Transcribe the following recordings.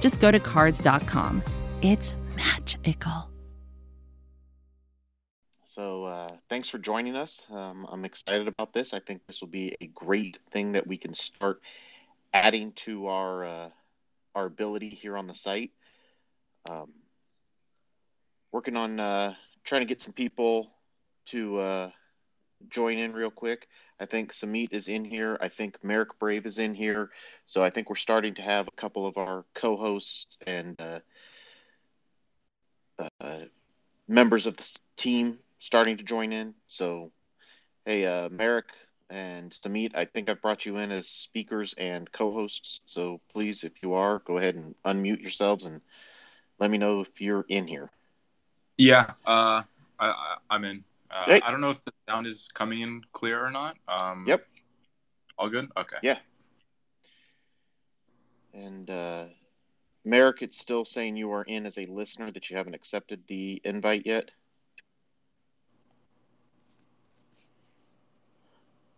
just go to Cars.com. It's magical. So uh, thanks for joining us. Um, I'm excited about this. I think this will be a great thing that we can start adding to our uh, our ability here on the site. Um, working on uh, trying to get some people to uh, join in real quick. I think Summet is in here. I think Marek Brave is in here. So I think we're starting to have a couple of our co-hosts and uh, uh, members of the team starting to join in. So, hey, uh, Marek and Summet, I think I've brought you in as speakers and co-hosts. So please, if you are, go ahead and unmute yourselves and let me know if you're in here. Yeah, uh, I, am in. Uh, hey. I don't know if the sound is coming in clear or not. Um, yep. All good. Okay. Yeah. And uh, Marek, it's still saying you are in as a listener that you haven't accepted the invite yet.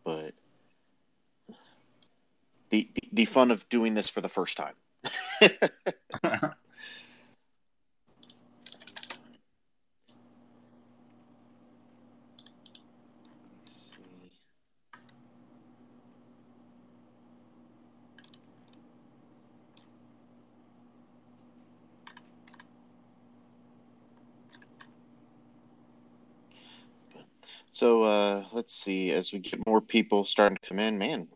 but the, the, the fun of doing this for the first time. So uh, let's see. As we get more people starting to come in, man,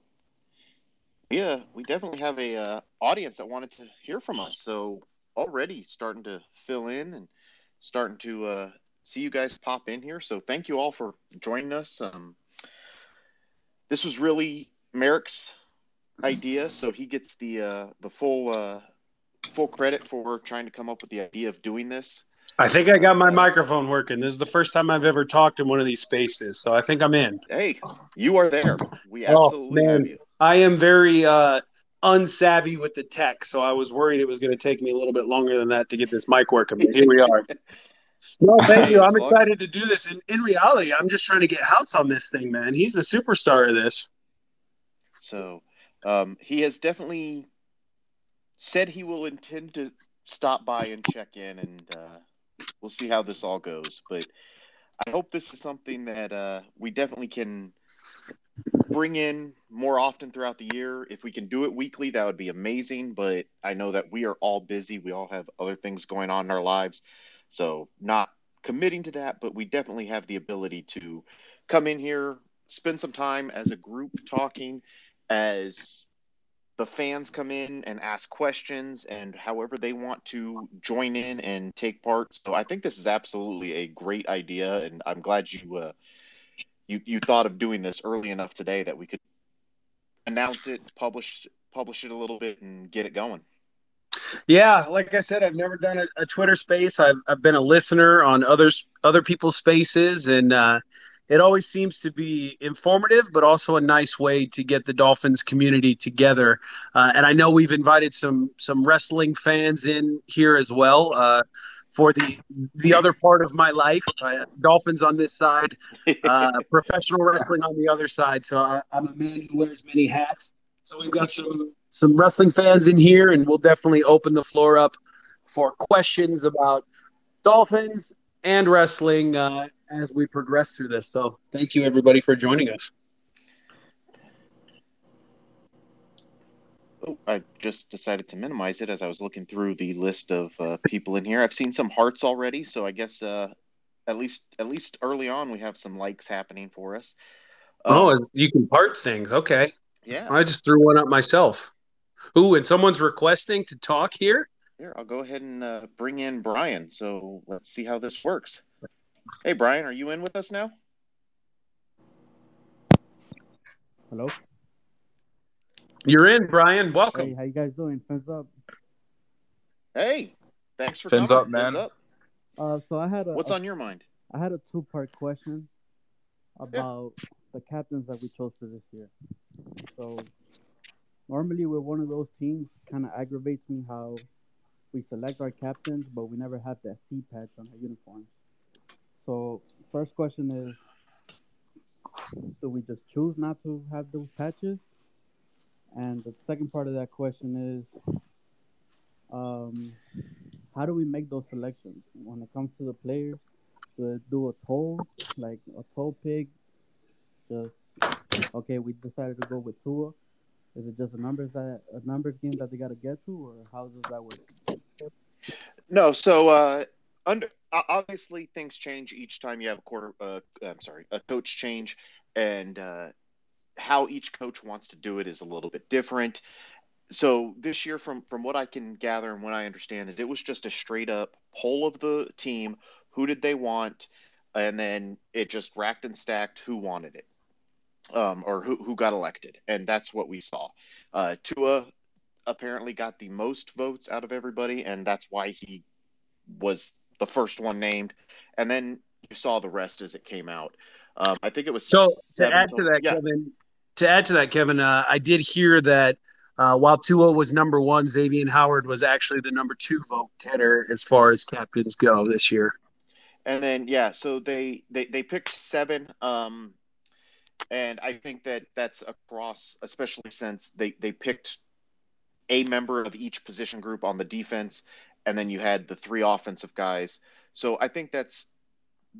yeah, we definitely have a uh, audience that wanted to hear from us. So already starting to fill in and starting to uh, see you guys pop in here. So thank you all for joining us. Um, this was really Marek's idea, so he gets the uh, the full uh, full credit for trying to come up with the idea of doing this. I think I got my microphone working. This is the first time I've ever talked in one of these spaces, so I think I'm in. Hey, you are there. We oh, absolutely oh, have you. I am very uh, unsavvy with the tech, so I was worried it was going to take me a little bit longer than that to get this mic working. But here we are. no, thank you. I'm excited to do this. And in reality, I'm just trying to get Houts on this thing, man. He's the superstar of this. So um, he has definitely said he will intend to stop by and check in and uh, we'll see how this all goes. But I hope this is something that uh, we definitely can bring in more often throughout the year. If we can do it weekly, that would be amazing. But I know that we are all busy. We all have other things going on in our lives. So, not committing to that, but we definitely have the ability to come in here, spend some time as a group talking, as the fans come in and ask questions and however they want to join in and take part. So I think this is absolutely a great idea, and I'm glad you uh, you you thought of doing this early enough today that we could announce it, publish publish it a little bit, and get it going. Yeah, like I said, I've never done a, a Twitter space. I've I've been a listener on others other people's spaces, and uh, it always seems to be informative, but also a nice way to get the Dolphins community together. Uh, and I know we've invited some some wrestling fans in here as well. Uh, for the the other part of my life, uh, Dolphins on this side, uh, professional wrestling on the other side. So I, I'm a man who wears many hats. So we've got some some wrestling fans in here, and we'll definitely open the floor up for questions about Dolphins and wrestling uh, as we progress through this. So thank you everybody for joining us. Oh, I just decided to minimize it as I was looking through the list of uh, people in here. I've seen some hearts already, so I guess uh, at least at least early on we have some likes happening for us. Oh, um, oh, you can part things. Okay. Yeah. I just threw one up myself. Ooh, and someone's requesting to talk here. Here, I'll go ahead and uh, bring in Brian. So let's see how this works. Hey, Brian, are you in with us now? Hello. You're in, Brian. Welcome. Hey, how you guys doing? Fins up. Hey, thanks for Fins coming. up, man. Fins up. Uh, so I had a. What's a, on your mind? I had a two-part question about yeah. the captains that we chose for this year. So normally we're one of those teams. Kind of aggravates me how we select our captains, but we never have that C patch on our uniforms. So first question is, do we just choose not to have those patches? And the second part of that question is, um, how do we make those selections when it comes to the players? Do it do a toll, like a toll pick? Just okay, we decided to go with Tua. Is it just a numbers that a numbers game that they got to get to, or how does that work? No, so uh, under obviously things change each time you have a quarter. Uh, I'm sorry, a coach change, and uh, how each coach wants to do it is a little bit different. So this year, from from what I can gather and what I understand, is it was just a straight up poll of the team. Who did they want? And then it just racked and stacked who wanted it, um, or who who got elected, and that's what we saw. Uh, Tua apparently got the most votes out of everybody, and that's why he was the first one named. And then you saw the rest as it came out. Um, I think it was so. To add to that, yeah. Kevin, to add to that, Kevin, uh, I did hear that uh, while Tua was number one, Xavier Howard was actually the number two vote getter as far as captains go this year. And then yeah, so they they they picked seven. Um, and I think that that's across, especially since they they picked a member of each position group on the defense, and then you had the three offensive guys. So I think that's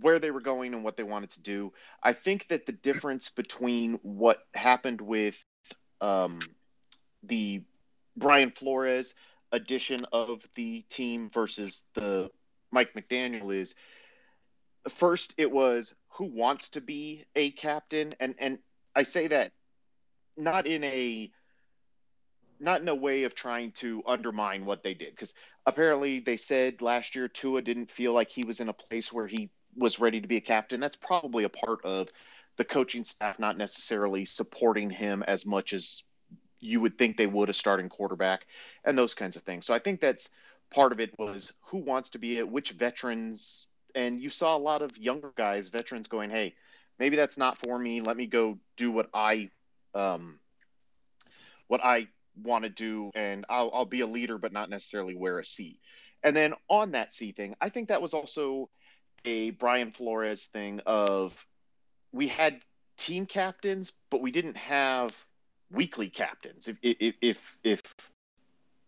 where they were going and what they wanted to do. I think that the difference between what happened with um, the Brian Flores addition of the team versus the Mike McDaniel is first it was who wants to be a captain and and I say that not in a not in a way of trying to undermine what they did because apparently they said last year Tua didn't feel like he was in a place where he was ready to be a captain. That's probably a part of the coaching staff not necessarily supporting him as much as you would think they would a starting quarterback and those kinds of things. So I think that's part of it was who wants to be it, which veterans, and you saw a lot of younger guys, veterans going, hey, maybe that's not for me. Let me go do what I, um, what I want to do, and I'll, I'll be a leader, but not necessarily wear a C. And then on that C thing, I think that was also a Brian Flores thing of we had team captains, but we didn't have weekly captains. If if if, if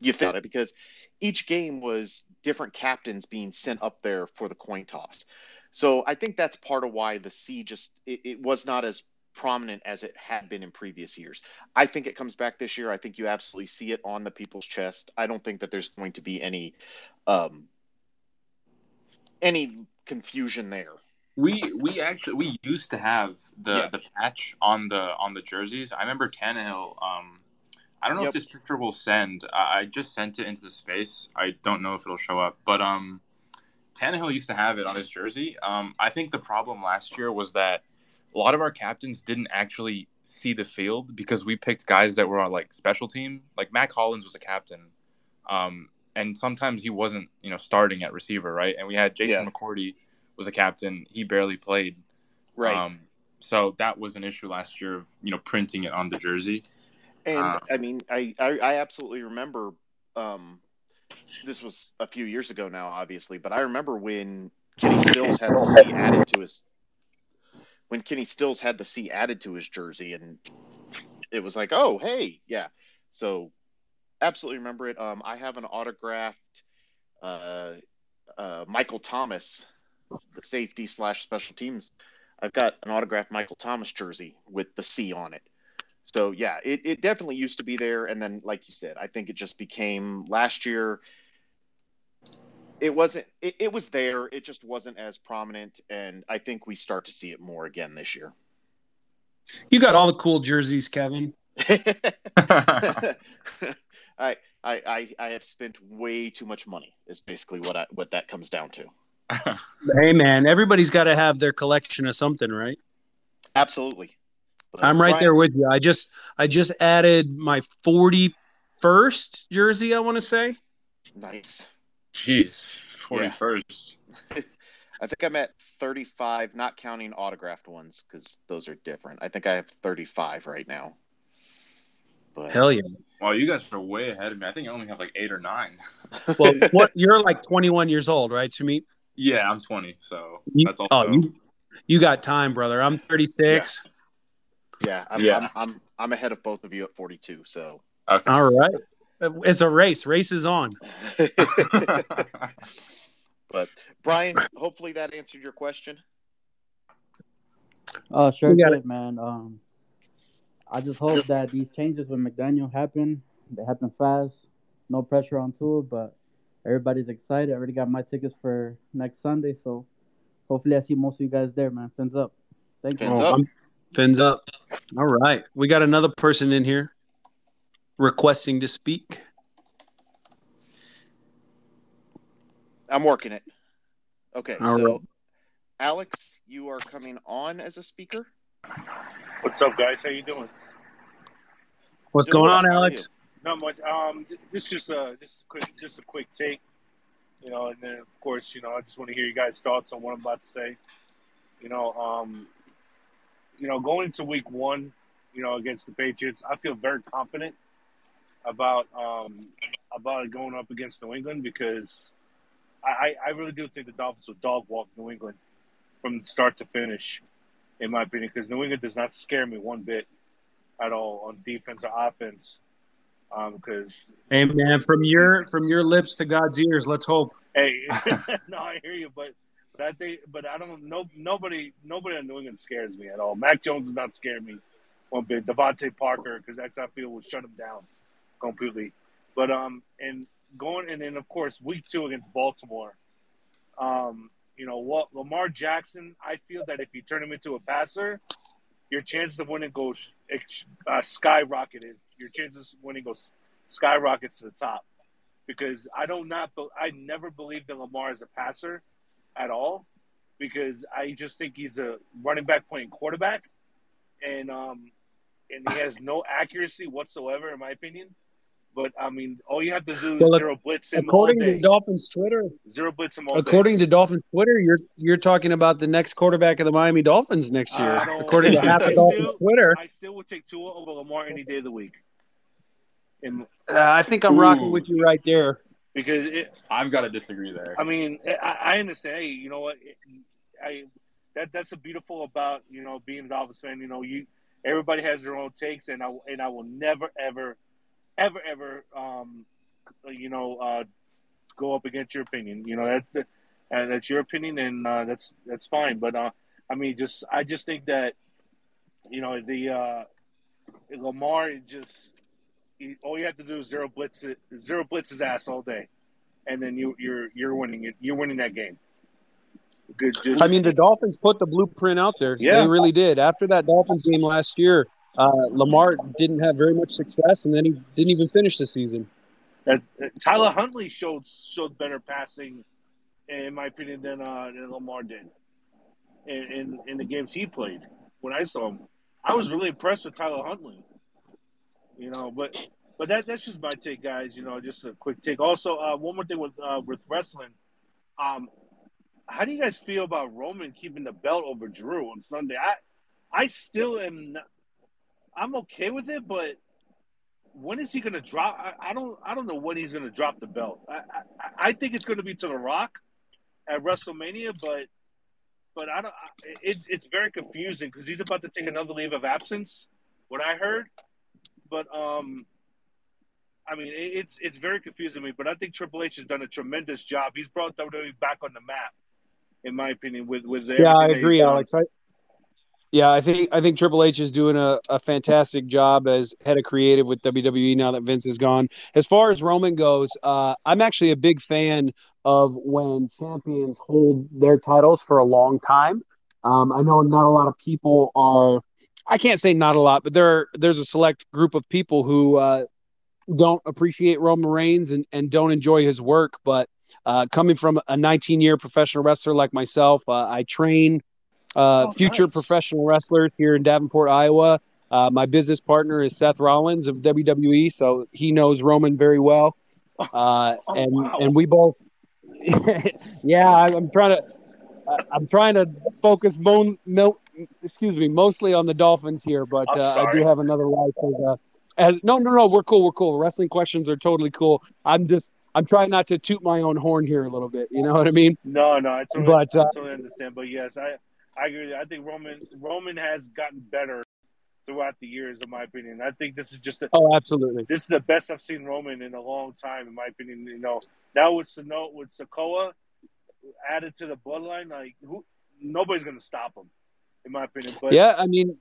you think it, because each game was different captains being sent up there for the coin toss. So I think that's part of why the C just it, it was not as prominent as it had been in previous years. I think it comes back this year. I think you absolutely see it on the people's chest. I don't think that there's going to be any um, any confusion there. We we actually we used to have the yeah. the patch on the on the jerseys. I remember Tannehill. Um, I don't know yep. if this picture will send. I, I just sent it into the space. I don't know if it'll show up, but um, Tannehill used to have it on his jersey. Um, I think the problem last year was that a lot of our captains didn't actually see the field because we picked guys that were on like special team. Like Mack Hollins was a captain, um, and sometimes he wasn't, you know, starting at receiver, right? And we had Jason yeah. McCourty was a captain. He barely played. Right. Um, so that was an issue last year of you know printing it on the jersey. And um, I mean, I, I, I absolutely remember. Um, this was a few years ago now, obviously, but I remember when Kenny Stills had the C added to his when Kenny Stills had the C added to his jersey, and it was like, oh, hey, yeah. So absolutely remember it. Um, I have an autographed uh, uh, Michael Thomas, the safety slash special teams. I've got an autographed Michael Thomas jersey with the C on it. So yeah, it, it definitely used to be there, and then like you said, I think it just became last year. It wasn't. It, it was there. It just wasn't as prominent, and I think we start to see it more again this year. You got all the cool jerseys, Kevin. I, I I I have spent way too much money. Is basically what I what that comes down to. hey man, everybody's got to have their collection of something, right? Absolutely. But I'm right Brian, there with you. I just I just added my 41st jersey. I want to say. Nice. Jeez, 41st. Yeah. I think I'm at 35, not counting autographed ones because those are different. I think I have 35 right now. But hell yeah! Well, you guys are way ahead of me. I think I only have like eight or nine. well, what you're like 21 years old, right, Shamit? Yeah, I'm 20, so you, that's all. also. Oh, you, you got time, brother. I'm 36. Yeah. Yeah, I'm, yeah. I'm, I'm, I'm ahead of both of you at 42. So okay. all right, it's a race. Race is on. but Brian, hopefully that answered your question. Oh, sure did, it. man. Um, I just hope that these changes with McDaniel happen. They happen fast. No pressure on Tua, but everybody's excited. I already got my tickets for next Sunday, so hopefully I see most of you guys there, man. Fins up. Thank Fins you. Up. Fins up. All right. We got another person in here requesting to speak. I'm working it. Okay. All so, right. Alex, you are coming on as a speaker. What's up, guys? How you doing? What's doing going on, Alex? Not much. Um, this is just a just a quick just a quick take, you know, and then of course, you know, I just want to hear you guys' thoughts on what I'm about to say. You know, um, you know, going into week one, you know, against the Patriots, I feel very confident about um, about going up against New England because I, I really do think the Dolphins will dog walk New England from start to finish, in my opinion, because New England does not scare me one bit at all on defense or offense. Because um, hey man, from your from your lips to God's ears, let's hope. Hey, no, I hear you, but but I think, but I don't know. Nobody, nobody in New England scares me at all. Mac Jones does not scare me one bit. DeVante Parker, because that's I feel will shut him down completely. But um, and going and then of course week two against Baltimore. Um, you know what, Lamar Jackson. I feel that if you turn him into a passer, your chances of winning goes uh, skyrocketed. Your chances of winning goes skyrockets to the top because I don't not I never believed in Lamar as a passer at all because I just think he's a running back playing quarterback, and um, and he has no accuracy whatsoever, in my opinion. But I mean, all you have to do is well, zero blitz him. According to Dolphins Twitter, zero blitz him. according day. to Dolphins Twitter, you're you're talking about the next quarterback of the Miami Dolphins next year. according to half of Dolphins Twitter, I still would take Tua over Lamar any day of the week. And uh, I think I'm Ooh. rocking with you right there because it, I've got to disagree there. I mean, I, I understand. Hey, you know what? I that that's a beautiful about you know being a Dolphins fan. You know, you everybody has their own takes, and I and I will never ever, ever ever, um, you know, uh, go up against your opinion. You know that, and that's your opinion, and uh, that's that's fine. But uh, I mean, just I just think that you know the uh, Lamar just all you have to do is zero blitz it, zero blitz his ass all day, and then you you're you're winning it. You're winning that game. Good. Just, I mean, the Dolphins put the blueprint out there. Yeah, they really did. After that Dolphins game last year, uh, Lamar didn't have very much success, and then he didn't even finish the season. Uh, Tyler Huntley showed showed better passing, in my opinion, than uh, than Lamar did in, in in the games he played. When I saw him, I was really impressed with Tyler Huntley. You know, but but that that's just my take, guys. You know, just a quick take. Also, uh, one more thing with uh, with wrestling. Um, how do you guys feel about Roman keeping the belt over Drew on Sunday? I I still am. Not, I'm okay with it, but when is he going to drop? I, I, don't. I don't know when he's going to drop the belt. I, I, I think it's going to be to The Rock at WrestleMania, but but I don't. It, it's very confusing because he's about to take another leave of absence. What I heard, but um, I mean, it's it's very confusing to me. But I think Triple H has done a tremendous job. He's brought WWE back on the map, in my opinion. With with yeah, I agree, Alex. I, yeah, I think I think Triple H is doing a, a fantastic job as head of creative with WWE now that Vince is gone. As far as Roman goes, uh, I'm actually a big fan of when champions hold their titles for a long time. Um, I know not a lot of people are. I can't say not a lot, but there there's a select group of people who uh, don't appreciate Roman Reigns and, and don't enjoy his work. But uh, coming from a 19 year professional wrestler like myself, uh, I train uh, oh, future nice. professional wrestlers here in Davenport, Iowa. Uh, my business partner is Seth Rollins of WWE, so he knows Roman very well. Uh, oh, and wow. and we both, yeah, I'm trying to, I'm trying to focus bone, excuse me, mostly on the Dolphins here, but uh, I do have another life as, uh, as no, no, no, we're cool, we're cool. Wrestling questions are totally cool. I'm just I'm trying not to toot my own horn here a little bit. You know what I mean? No, no, I totally, but, uh, I totally understand. But yes, I I agree. I think Roman Roman has gotten better throughout the years, in my opinion. I think this is just a, oh, absolutely. This is the best I've seen Roman in a long time, in my opinion. You know, now with Solo, with Sikoa added to the bloodline, like who, nobody's going to stop him, in my opinion. But yeah, I mean,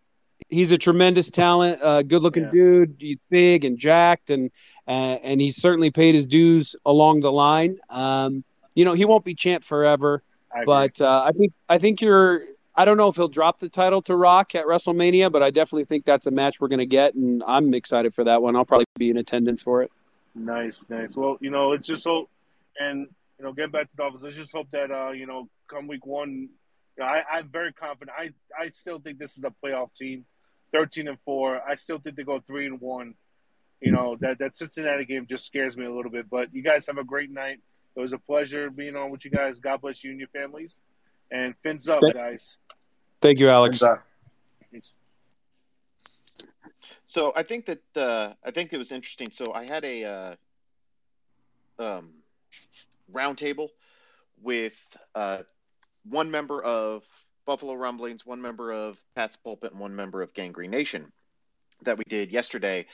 he's a tremendous talent, uh, good looking yeah. dude. He's big and jacked, and uh, and he's certainly paid his dues along the line. Um, you know, he won't be champ forever, but uh, I think I think you're I don't know if he'll drop the title to Rock at WrestleMania, but I definitely think that's a match we're going to get, and I'm excited for that one. I'll probably be in attendance for it. Nice, nice. Well, you know, it's just hope, and you know, get back to the Dolphins. Let's just hope that uh, you know, come week one, you know, I, I'm very confident. I I still think this is a playoff team, thirteen and four. I still think they go three and one. You know that that Cincinnati game just scares me a little bit. But you guys have a great night. It was a pleasure being on with you guys. God bless you and your families. And fins up, guys. Thank you, Alex. So I think that uh, I think it was interesting. So I had a uh, um, roundtable with uh, one member of Buffalo Rumblings, one member of Pat's Pulpit, and one member of Gang Green Nation that we did yesterday,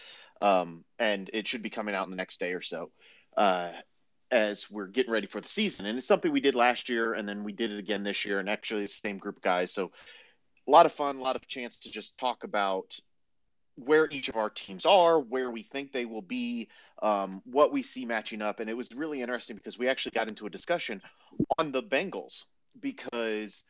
um, and it should be coming out in the next day or so. Uh, as we're getting ready for the season. And it's something we did last year, and then we did it again this year, and actually the same group of guys. So a lot of fun, a lot of chance to just talk about where each of our teams are, where we think they will be, um, what we see matching up. And it was really interesting because we actually got into a discussion on the Bengals because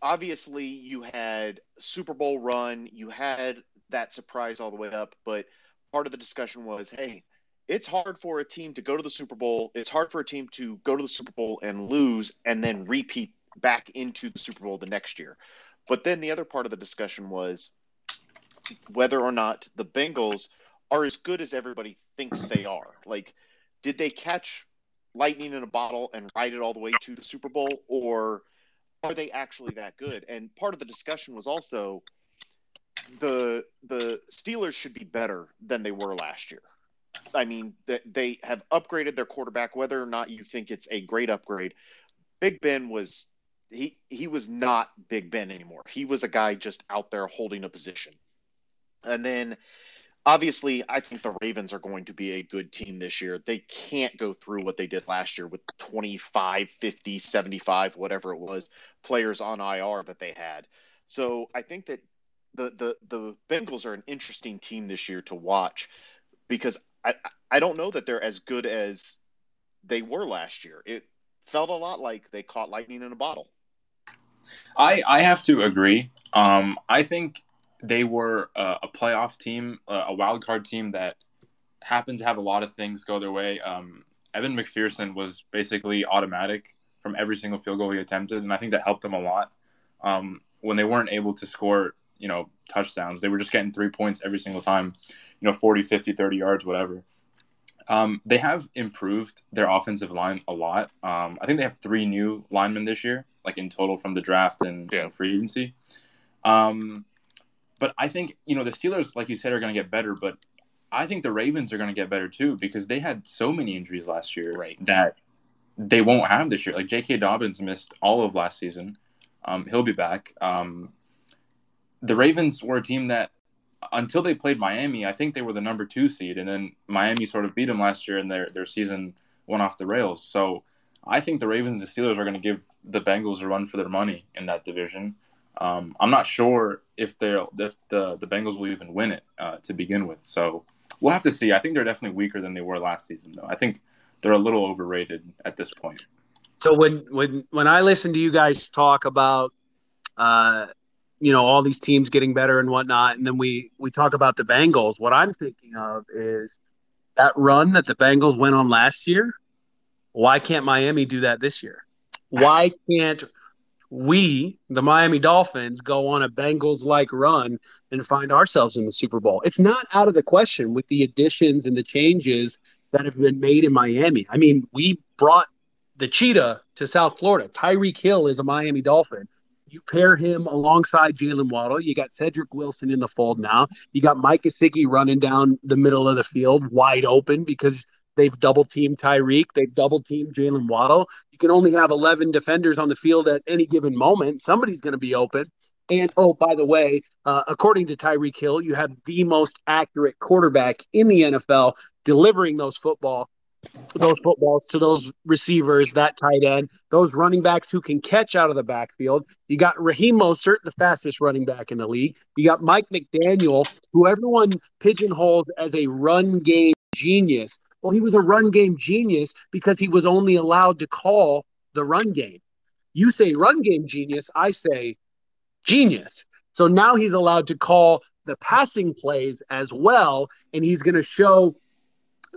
obviously you had Super Bowl run, you had that surprise all the way up, but part of the discussion was, hey, it's hard for a team to go to the Super Bowl. It's hard for a team to go to the Super Bowl and lose and then repeat back into the Super Bowl the next year. But then the other part of the discussion was whether or not the Bengals are as good as everybody thinks they are. Like, did they catch lightning in a bottle and ride it all the way to the Super Bowl, or are they actually that good? And part of the discussion was also the the Steelers should be better than they were last year. I mean, they have upgraded their quarterback, whether or not you think it's a great upgrade. Big Ben was he he was not Big Ben anymore. He was a guy just out there holding a position. And then obviously, I think the Ravens are going to be a good team this year. They can't go through what they did last year with 25, 50, 75, whatever it was, players on IR that they had. So I think that the the the Bengals are an interesting team this year to watch because I I don't know that they're as good as they were last year. It felt a lot like they caught lightning in a bottle. I I have to agree. Um, I think they were a, playoff team, a wild card team that happened to have a lot of things go their way. Um, Evan McPherson was basically automatic from every single field goal he attempted, and I think that helped them a lot. Um, when they weren't able to score, you know, touchdowns, they were just getting three points every single time you know 40 50 30 yards whatever um, they have improved their offensive line a lot um, i think they have three new linemen this year like in total from the draft and, yeah. and free agency Um, but I think you know the Steelers, like you said, are going to get better. But I think the Ravens are going to get better too because they had so many injuries last year right. that they won't have this year. Like J.K. Dobbins missed all of last season. Um, he'll be back. Um, the Ravens were a team that until they played Miami, I think they were the number two seed, and then Miami sort of beat them last year, and their their season went off the rails. So I think the Ravens and the Steelers are going to give the Bengals a run for their money in that division. Um, I'm not sure if they if the the Bengals will even win it uh, to begin with. So we'll have to see. I think they're definitely weaker than they were last season, though. I think they're a little overrated at this point. So when when when I listen to you guys talk about, uh, you know, all these teams getting better and whatnot, and then we we talk about the Bengals, what I'm thinking of is that run that the Bengals went on last year. Why can't Miami do that this year? Why can't we, the Miami Dolphins, go on a Bengals like run and find ourselves in the Super Bowl? It's not out of the question with the additions and the changes that have been made in Miami. I mean, we brought the cheetah to South Florida. Tyreek Hill is a Miami Dolphin. You pair him alongside Jalen Waddle. You got Cedric Wilson in the fold now. You got Mike Gesicki running down the middle of the field wide open because they've double teamed Tyreek. They've double teamed Jalen Waddle. You can only have 11 defenders on the field at any given moment. Somebody's going to be open. And oh, by the way, uh, according to Tyreek Hill, you have the most accurate quarterback in the NFL delivering those football those footballs to those receivers, that tight end, those running backs who can catch out of the backfield. You got Raheem Mostert, the fastest running back in the league. You got Mike McDaniel, who everyone pigeonholes as a run game genius. Well, he was a run game genius because he was only allowed to call the run game. You say run game genius, I say genius. So now he's allowed to call the passing plays as well, and he's going to show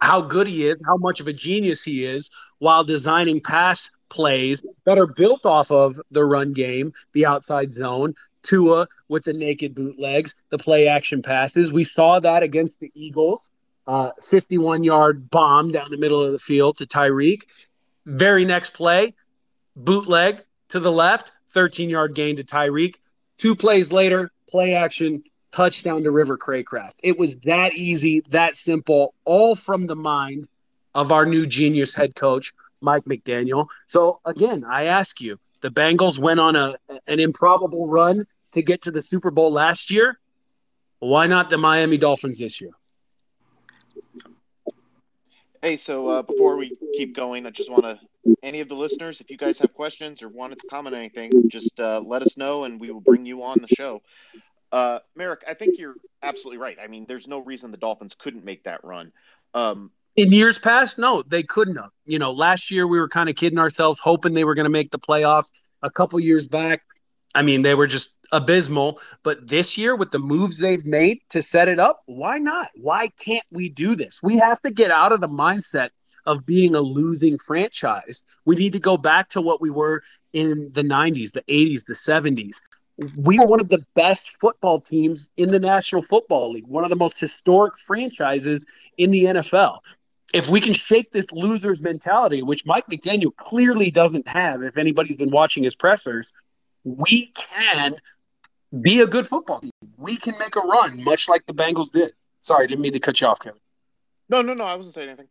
how good he is, how much of a genius he is, while designing pass plays that are built off of the run game, the outside zone, Tua with the naked bootlegs, the play action passes. We saw that against the Eagles. Uh, 51 yard bomb down the middle of the field to Tyreek. Very next play, bootleg to the left, 13 yard gain to Tyreek. Two plays later, play action, touchdown to River Cracraft. It was that easy, that simple, all from the mind of our new genius head coach, Mike McDaniel. So again, I ask you, the Bengals went on a an improbable run to get to the Super Bowl last year. Why not the Miami Dolphins this year? Hey, so uh, before we keep going, I just want to any of the listeners, if you guys have questions or wanted to comment anything, just uh, let us know and we will bring you on the show. Uh, Marek, I think you're absolutely right. I mean, there's no reason the Dolphins couldn't make that run. Um, in years past, no, they couldn't have. You know, last year we were kind of kidding ourselves, hoping they were going to make the playoffs. A couple years back, I mean, they were just abysmal. But this year, with the moves they've made to set it up, why not? Why can't we do this? We have to get out of the mindset of being a losing franchise. We need to go back to what we were in the 90s, the 80s, the 70s we were one of the best football teams in the National Football League, one of the most historic franchises in the NFL. If we can shake this loser's mentality, which Mike McDaniel clearly doesn't have, if anybody's been watching his pressers, we can be a good football team. We can make a run, much like the Bengals did. Sorry, didn't mean to cut you off, Kevin. No, no, no, I wasn't saying anything.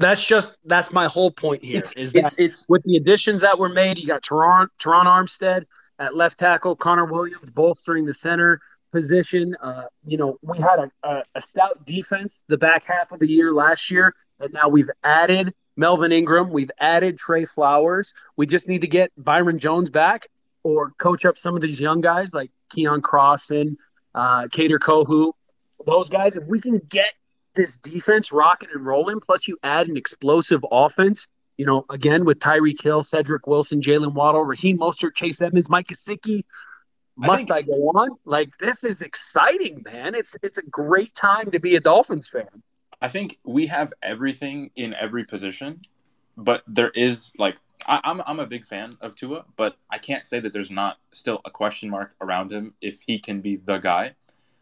That's just that's my whole point here. It's, is that it's with the additions that were made, you got Terron, Terron Armstead at left tackle, Connor Williams bolstering the center position. Uh, you know, we had a, a, a, stout defense the back half of the year last year, and now we've added Melvin Ingram, we've added Trey Flowers. We just need to get Byron Jones back or coach up some of these young guys like Keion Crossen, uh, Kader Kohou. Those guys, if we can get this defense rocking and rolling, plus you add an explosive offense, you know, again with Tyreek Hill, Cedric Wilson, Jalen Waddle, Raheem Mostert, Chase Edmonds, Mike Gesicki. Must I, think, I go on? Like this is exciting, man. It's it's a great time to be a Dolphins fan. I think we have everything in every position, but there is like I, I'm I'm a big fan of Tua, but I can't say that there's not still a question mark around him if he can be the guy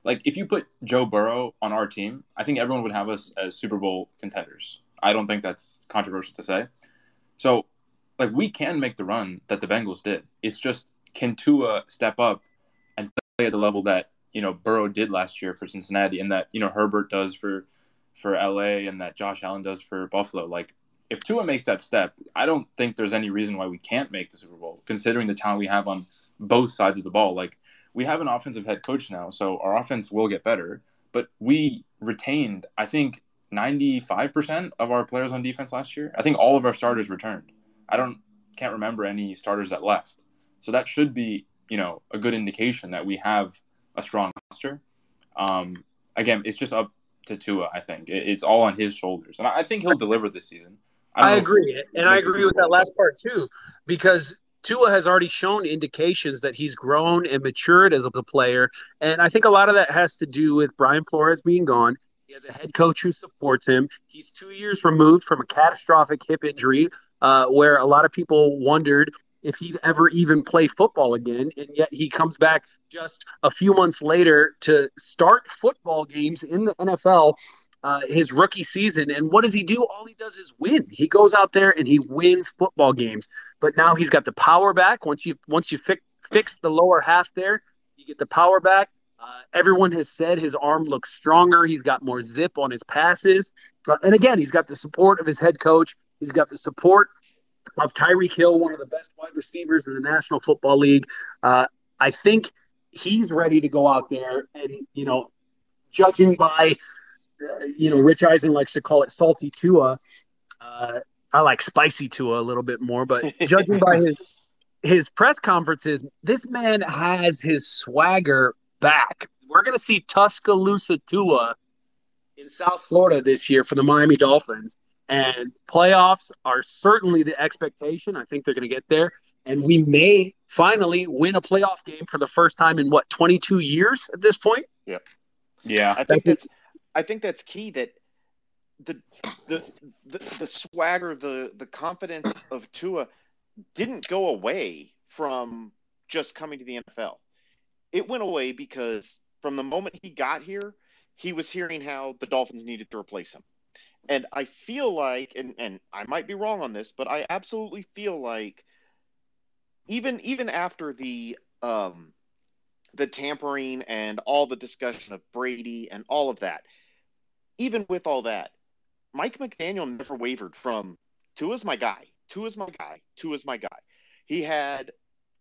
like if you put Joe Burrow on our team, I think everyone would have us as Super Bowl contenders. I don't think that's controversial to say. So like we can make the run that the Bengals did. It's just can Tua step up and play at the level that you know Burrow did last year for Cincinnati, and that you know Herbert does for for LA, and that Josh Allen does for Buffalo. Like if Tua makes that step, I don't think there's any reason why we can't make the Super Bowl, considering the talent we have on both sides of the ball. Like we have an offensive head coach now, so our offense will get better. But we retained, I think, 95% of our players on defense last year. I think all of our starters returned. I don't can't remember any starters that left. So that should be, you know, a good indication that we have a strong roster. Um, again, it's just up to Tua. I think it, it's all on his shoulders, and I, I think he'll deliver this season. I, I agree, and I agree with that last part too, because Tua has already shown indications that he's grown and matured as a player, and I think a lot of that has to do with Brian Flores being gone. He has a head coach who supports him. He's two years removed from a catastrophic hip injury, uh, where a lot of people wondered if he'd ever even play football again. And yet he comes back just a few months later to start football games in the NFL. Uh, his rookie season, and what does he do? All he does is win. He goes out there and he wins football games. But now he's got the power back. Once you once you fix fix the lower half there, you get the power back. Uh, everyone has said his arm looks stronger. He's got more zip on his passes. Uh, and again, he's got the support of his head coach. He's got the support of Tyreek Hill, one of the best wide receivers in the National Football League. Uh, I think he's ready to go out there and, you know, judging by, you know, Rich Eisen likes to call it salty Tua. Uh, I like spicy Tua a little bit more, but judging by his his press conferences, this man has his swagger back. We're going to see Tuscaloosa Tua in South Florida this year for the Miami Dolphins. And playoffs are certainly the expectation. I think they're going to get there. And we may finally win a playoff game for the first time in what, 22 years at this point? Yeah. Yeah. I think that's I think that's key that the the the, the swagger, the the confidence of Tua didn't go away from just coming to the NFL. It went away because from the moment he got here, he was hearing how the Dolphins needed to replace him. And I feel like, and, and I might be wrong on this, but I absolutely feel like even even after the um, the tampering and all the discussion of Brady and all of that, even with all that, Mike McDaniel never wavered from Tua's my guy, Tua's my guy, Tua's my guy. He had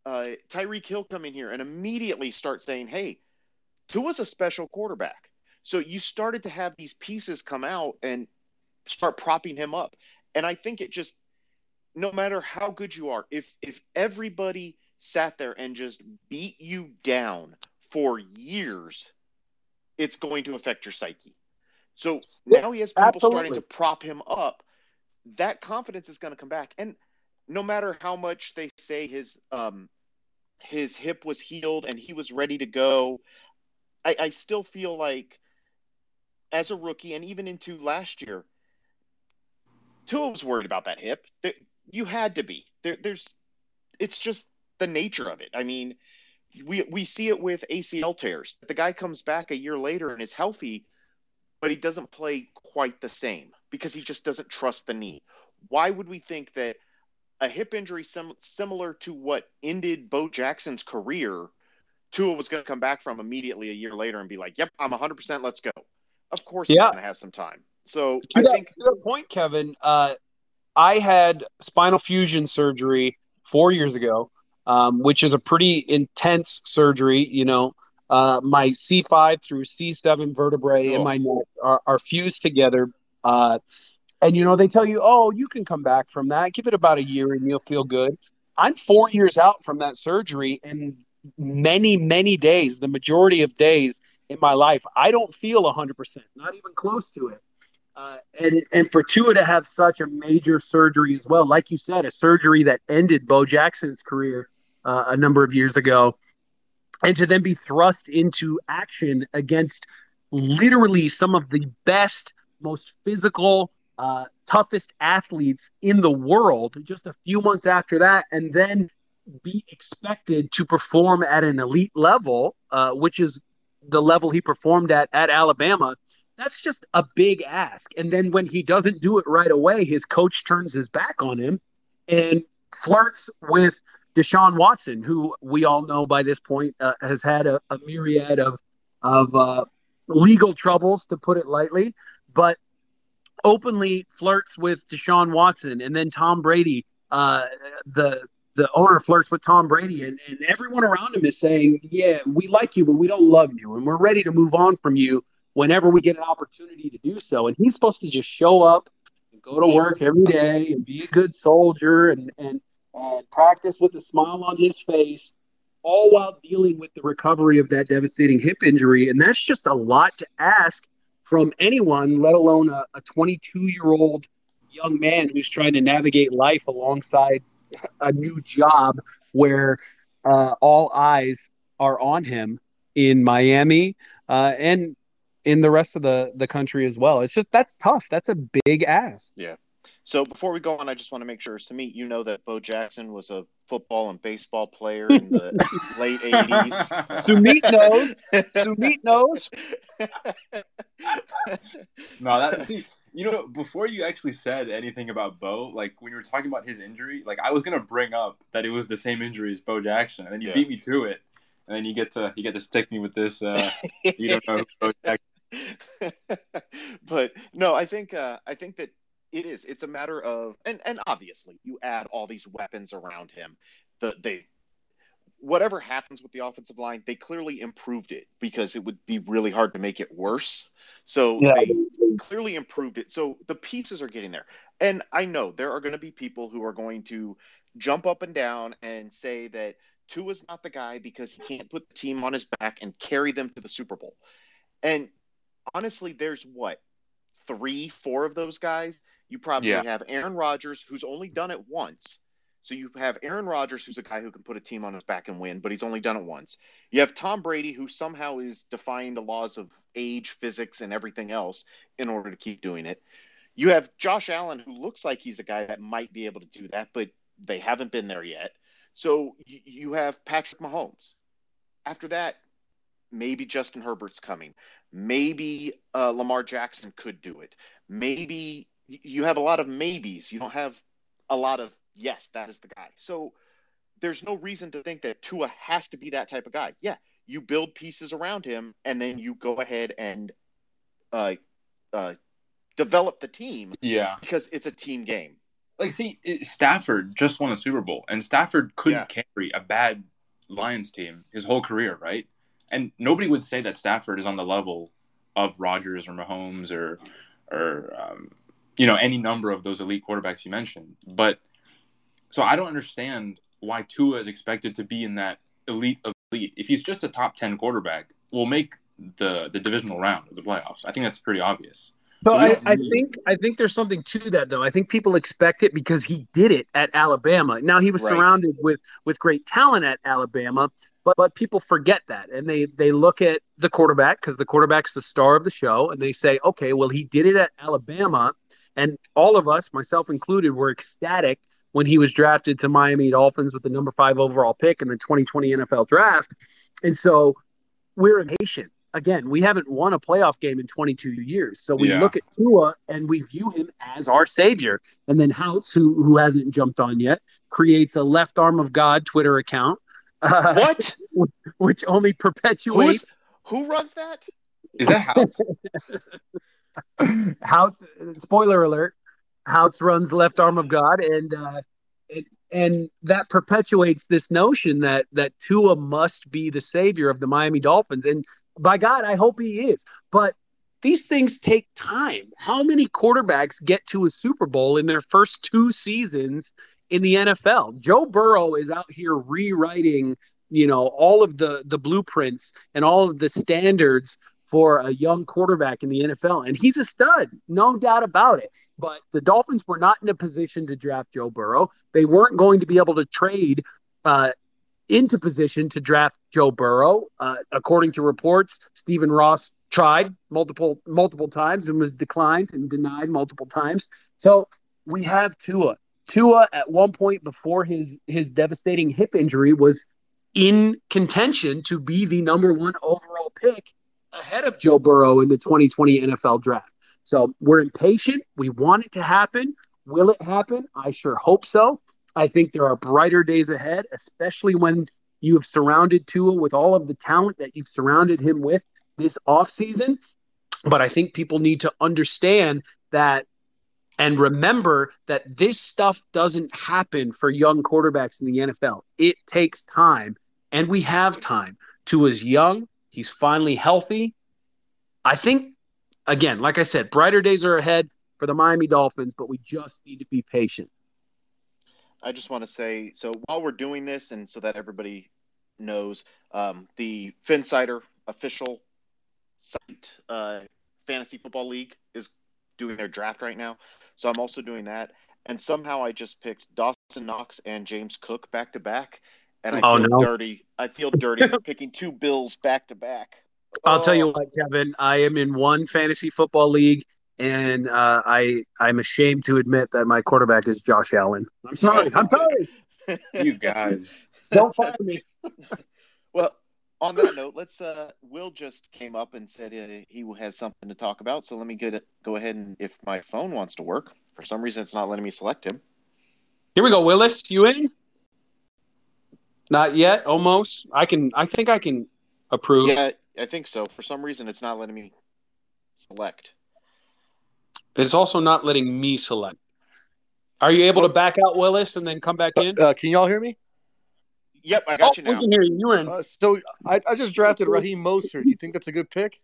uh, Tyreek Hill come in here and immediately start saying, "Hey, Tua's a special quarterback." So you started to have these pieces come out, and start propping him up. And I think it just no matter how good you are, if if everybody sat there and just beat you down for years, it's going to affect your psyche. So now he has people Absolutely. starting to prop him up. That confidence is going to come back. And no matter how much they say his um his hip was healed and he was ready to go, I, I still feel like as a rookie and even into last year, Tua was worried about that hip. You had to be. There, there's, it's just the nature of it. I mean, we we see it with ACL tears. The guy comes back a year later and is healthy, but he doesn't play quite the same because he just doesn't trust the knee. Why would we think that a hip injury sim- similar to what ended Bo Jackson's career, Tua was going to come back from immediately a year later and be like, "Yep, I'm 100%. Let's go." Of course, yeah. he's going to have some time. So to I that, think to that point, Kevin, uh, I had spinal fusion surgery four years ago, um, which is a pretty intense surgery. You know, uh, my C5 through C7 vertebrae oh. in my neck are, are fused together. Uh, and, you know, they tell you, oh, you can come back from that. Give it about a year and you'll feel good. I'm four years out from that surgery, and many, many days, the majority of days in my life, I don't feel 100%, not even close to it. Uh, and and for Tua to have such a major surgery as well, like you said, a surgery that ended Bo Jackson's career uh, a number of years ago, and to then be thrust into action against literally some of the best, most physical, uh, toughest athletes in the world, just a few months after that, and then be expected to perform at an elite level, uh, which is the level he performed at at Alabama that's just a big ask. And then when he doesn't do it right away, his coach turns his back on him. And flirts with Deshaun Watson, who we all know by this point uh, has had a, a, myriad of of uh, legal troubles, to put it lightly, but openly flirts with Deshaun Watson, and then Tom Brady, uh, the the owner flirts with Tom Brady, and, and everyone around him is saying, "Yeah, we like you, but we don't love you, and we're ready to move on from you whenever we get an opportunity to do so." And he's supposed to just show up and go to work every day and be a good soldier and and and practice with a smile on his face, all while dealing with the recovery of that devastating hip injury. And that's just a lot to ask from anyone, let alone a 22 year old young man who's trying to navigate life alongside a new job where uh, all eyes are on him in Miami uh, and in the rest of the, the country as well. It's just that's tough. That's a big ask. Yeah. So before we go on, I just want to make sure, Summet, you know that Bo Jackson was a football and baseball player in the late '80s. Summet knows. Summet knows. no, that see, you know, before you actually said anything about Bo, like when you were talking about his injury, like I was gonna bring up that it was the same injury as Bo Jackson, and then you yeah. beat me to it, and then you get to you get to stick me with this. Uh, you don't know Bo Jackson. but no, I think uh, I think that it is. It's a matter of, and and obviously you add all these weapons around him. The they, whatever happens with the offensive line, they clearly improved it because it would be really hard to make it worse. So yeah. they clearly improved it. So the pieces are getting there, and I know there are going to be people who are going to jump up and down and say that Tua's not the guy because he can't put the team on his back and carry them to the Super Bowl. And honestly, there's what three, four of those guys you probably yeah. have Aaron Rodgers, who's only done it once. So you have Aaron Rodgers, who's a guy who can put a team on his back and win, but he's only done it once. You have Tom Brady, who somehow is defying the laws of age, physics, and everything else in order to keep doing it. You have Josh Allen, who looks like he's a guy that might be able to do that, but they haven't been there yet. So you have Patrick Mahomes. After that, maybe Justin Herbert's coming. Maybe uh, Lamar Jackson could do it. Maybe you have a lot of maybes. You don't have a lot of yes, that is the guy. So there's no reason to think that Tua has to be that type of guy. Yeah, you build pieces around him, and then you go ahead and uh, uh, develop the team. Yeah, because it's a team game. Like, see, Stafford just won a Super Bowl, and Stafford couldn't yeah. carry a bad Lions team his whole career, right? And nobody would say that Stafford is on the level of Rodgers or Mahomes or or um, you know, any number of those elite quarterbacks you mentioned. But so I don't understand why Tua is expected to be in that elite of elite. If he's just a top 10 quarterback, we'll make the the divisional round of the playoffs. I think that's pretty obvious. But so I, really... I, think I think there's something to that though. I think people expect it because he did it at Alabama. Now he was right. surrounded with with great talent at Alabama, but but people forget that and they they look at the quarterback because the quarterback's the star of the show and they say, okay, well he did it at Alabama and all of us, myself included, were ecstatic when he was drafted to Miami Dolphins with the number five overall pick in the 2020 NFL draft. And so we're impatient. Again, we haven't won a playoff game in 22 years. So we yeah. look at Tua and we view him as our savior. And then Houts, who, who hasn't jumped on yet, creates a left arm of God Twitter account. Uh, what? Which only perpetuates. Who's, who runs that? Is that Houts? Houts, spoiler alert, Houts runs left arm of God, and uh, it, and that perpetuates this notion that that Tua must be the savior of the Miami Dolphins, and by God, I hope he is. But these things take time. How many quarterbacks get to a Super Bowl in their first two seasons in the NFL? Joe Burrow is out here rewriting, you know, all of the the blueprints and all of the standards for a young quarterback in the NFL. And he's a stud, no doubt about it. But the Dolphins were not in a position to draft Joe Burrow. They weren't going to be able to trade uh, into position to draft Joe Burrow. Uh, according to reports, Stephen Ross tried multiple multiple times and was declined and denied multiple times. So we have Tua. Tua at one point before his his devastating hip injury was in contention to be the number one overall pick ahead of Joe Burrow in the 2020 NFL draft. So we're impatient. We want it to happen. Will it happen? I sure hope so. I think there are brighter days ahead, especially when you have surrounded Tua with all of the talent that you've surrounded him with this offseason. But I think people need to understand that and remember that this stuff doesn't happen for young quarterbacks in the NFL. It takes time, and we have time. Tua's young, he's finally healthy. I think, again, like I said, brighter days are ahead for the Miami Dolphins, but we just need to be patient. I just want to say so while we're doing this, and so that everybody knows, um, the Phinsider official site, uh, Fantasy Football League, is doing their draft right now. So I'm also doing that. And somehow I just picked Dawson Knox and James Cook back to back. And I oh, feel no. dirty. I feel dirty for picking two Bills back to back. I'll oh. tell you what, Kevin. I am in one fantasy football league, and uh, I I'm ashamed to admit that my quarterback is Josh Allen. I'm sorry. I'm sorry. you guys, don't fire me. well, on that note, let's. Uh, Will just came up and said uh, he has something to talk about. So let me get it. Go ahead and if my phone wants to work, for some reason it's not letting me select him. Here we go, Willis. You in? Not yet. Almost. I can. I think I can approve. Yeah, I think so. For some reason, it's not letting me select. It's also not letting me select. Are you able to back out Willis and then come back in? Uh, can y'all hear me? Yep, I got oh, you now. We can hear you. You in? Uh, so I, I just drafted Raheem Mostert. Do you think that's a good pick?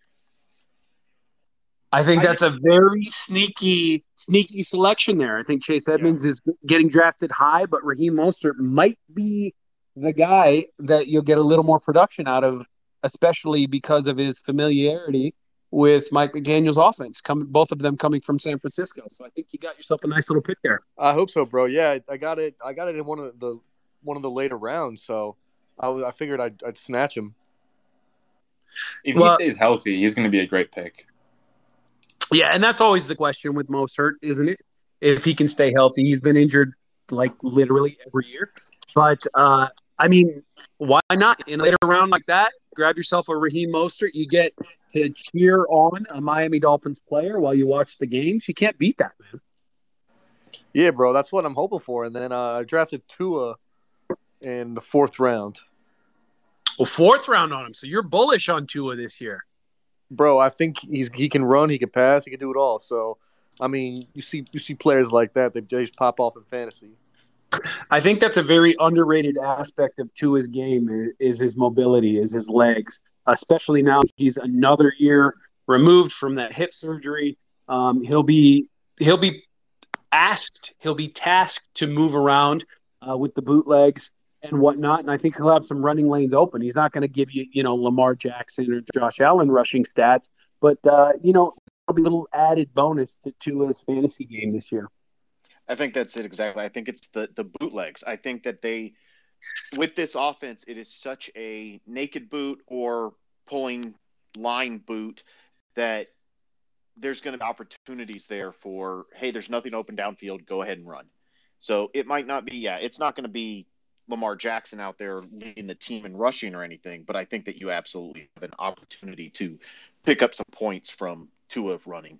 I think that's a very sneaky, sneaky selection there. I think Chase Edmonds yeah. is getting drafted high, but Raheem Mostert might be the guy that you'll get a little more production out of, especially because of his familiarity with Mike McDaniel's offense. Come, both of them coming from San Francisco. So I think you got yourself a nice little pick there. I hope so, bro. Yeah, I got it. I got it in one of the one of the later rounds, so I, I figured I'd, I'd snatch him. If well, he stays healthy, he's going to be a great pick. Yeah, and that's always the question with Mostert, isn't it? If he can stay healthy, he's been injured like literally every year. But uh, I mean, why not in a later round like that? Grab yourself a Raheem Mostert. You get to cheer on a Miami Dolphins player while you watch the games. You can't beat that, man. Yeah, bro, that's what I'm hoping for. And then uh, I drafted Tua in the fourth round. Well, fourth round on him. So you're bullish on Tua this year, bro. I think he's he can run, he can pass, he can do it all. So, I mean, you see you see players like that, they just pop off in fantasy. I think that's a very underrated aspect of Tua's game is his mobility, is his legs, especially now he's another year removed from that hip surgery. Um, he'll be he'll be asked, he'll be tasked to move around uh, with the bootlegs and whatnot. And I think he'll have some running lanes open. He's not going to give you, you know, Lamar Jackson or Josh Allen rushing stats, but uh, you know, it'll be a little added bonus to Tua's fantasy game this year. I think that's it exactly. I think it's the the bootlegs. I think that they, with this offense, it is such a naked boot or pulling line boot that there's going to be opportunities there for hey, there's nothing open downfield, go ahead and run. So it might not be, yeah, it's not going to be Lamar Jackson out there leading the team in rushing or anything, but I think that you absolutely have an opportunity to pick up some points from Tua running.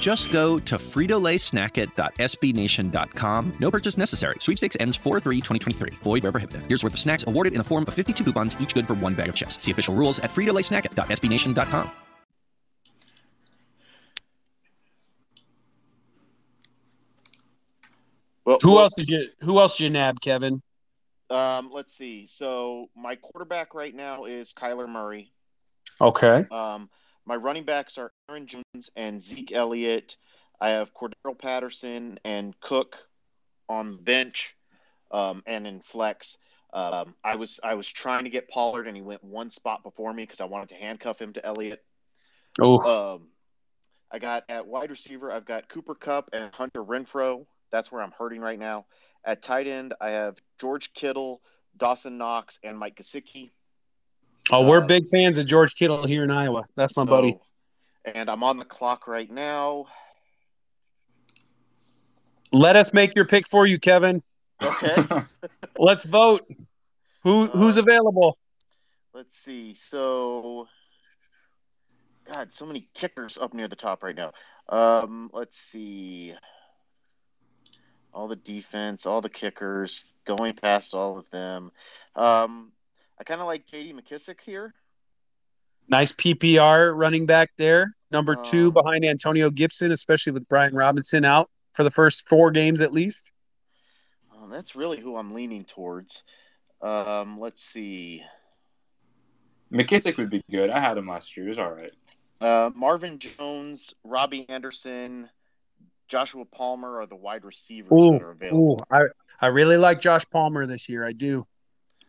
Just go to fritolaysnacket.sbnation.com. No purchase necessary. Sweepstakes ends 4-3-2023. Void where prohibited. Here's worth of snacks awarded in the form of 52 coupons, each good for one bag of chips. See official rules at fritolaysnacket.sbnation.com. Well, who else did you who else did you nab, Kevin? Um, let's see. So my quarterback right now is Kyler Murray. Okay. Um, my running backs are Aaron Jones and Zeke Elliott. I have Cordarrelle Patterson and Cook on the bench, um, and in flex. Um, I was I was trying to get Pollard, and he went one spot before me because I wanted to handcuff him to Elliott. Oh. Um, I got at wide receiver. I've got Cooper Kupp and Hunter Renfrow. That's where I'm hurting right now. At tight end, I have George Kittle, Dawson Knox, and Mike Gesicki. Oh, we're big fans of George Kittle here in Iowa. That's my So- buddy. And I'm on the clock right now. Let us make your pick for you, Kevin. Okay. Let's vote. Who who's available? Let's see. So, God, so many kickers up near the top right now. Um, let's see. All the defense, all the kickers, going past all of them. Um, I kind of like J.D. McKissic here. Nice PPR running back there. Number two Um, behind Antonio Gibson, especially with Brian Robinson out for the first four games at least. Um, that's really who I'm leaning towards. Um, let's see. McKissic would be good. I had him last year. He was all right. Uh, Marvin Jones, Robbie Anderson, Joshua Palmer are the wide receivers Ooh, that are available. ooh, I I really like Josh Palmer this year. I do.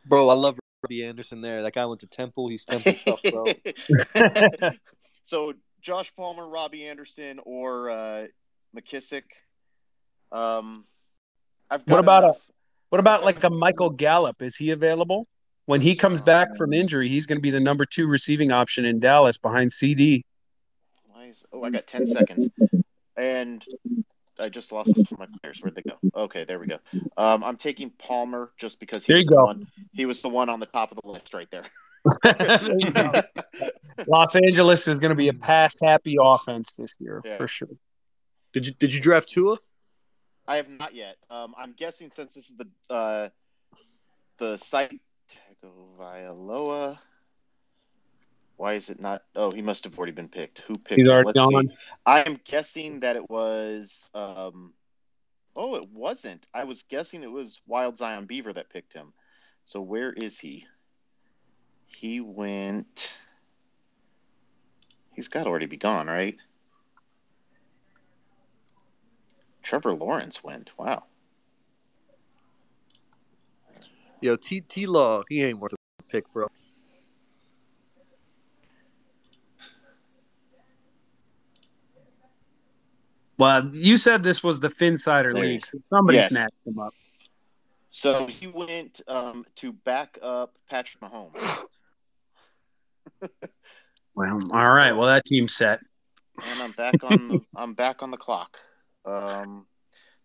Bro, I love Robbie Anderson there. That guy went to Temple. He's Temple tough, bro. so Josh Palmer, Robbie Anderson, or uh, McKissic. Um, I've got What about enough- a what about like a Michael Gallup? Is he available? When he comes back from injury, he's going to be the number two receiving option in Dallas behind CD. Why is, oh, I got ten seconds, and I just lost my players. Where'd they go? Okay, there we go. Um, I'm taking Palmer just because he There was the one. He was the one on the top of the list right there. Los Angeles is going to be a pass happy offense this year Yeah. for sure. Did you did you draft Tua? I have not yet. Um, I'm guessing since this is the uh, the site Tagovailoa. Why is it not? Oh, he must have already been picked. Who picked? He's already Let's see. gone. I'm guessing that it was. Um, oh, it wasn't. I was guessing it was Wild Zion Beaver that picked him. So where is he? He went. He's got to already be gone, right? Trevor Lawrence went. Wow. Yo, T T Law, he ain't worth a pick, bro. Well, you said this was the Phinsider There League, so somebody Yes. snatched him up. So he went um, to back up Patrick Mahomes. Well, all right. Well, that team's set. and I'm back on the I'm back on the clock. Um,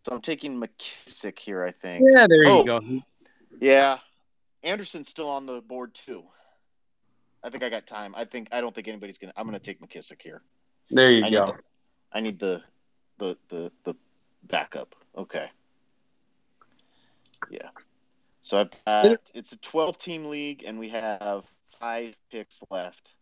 so I'm taking McKissic here, I think. Yeah, there you Oh, go. Yeah, Anderson's still on the board too. I think I got time. I think I don't think anybody's gonna. I'm gonna take McKissic here. There you I go. Need the, I need the the the the backup. Okay. Yeah. So I've got, it's a 12 team league, and we have five picks left.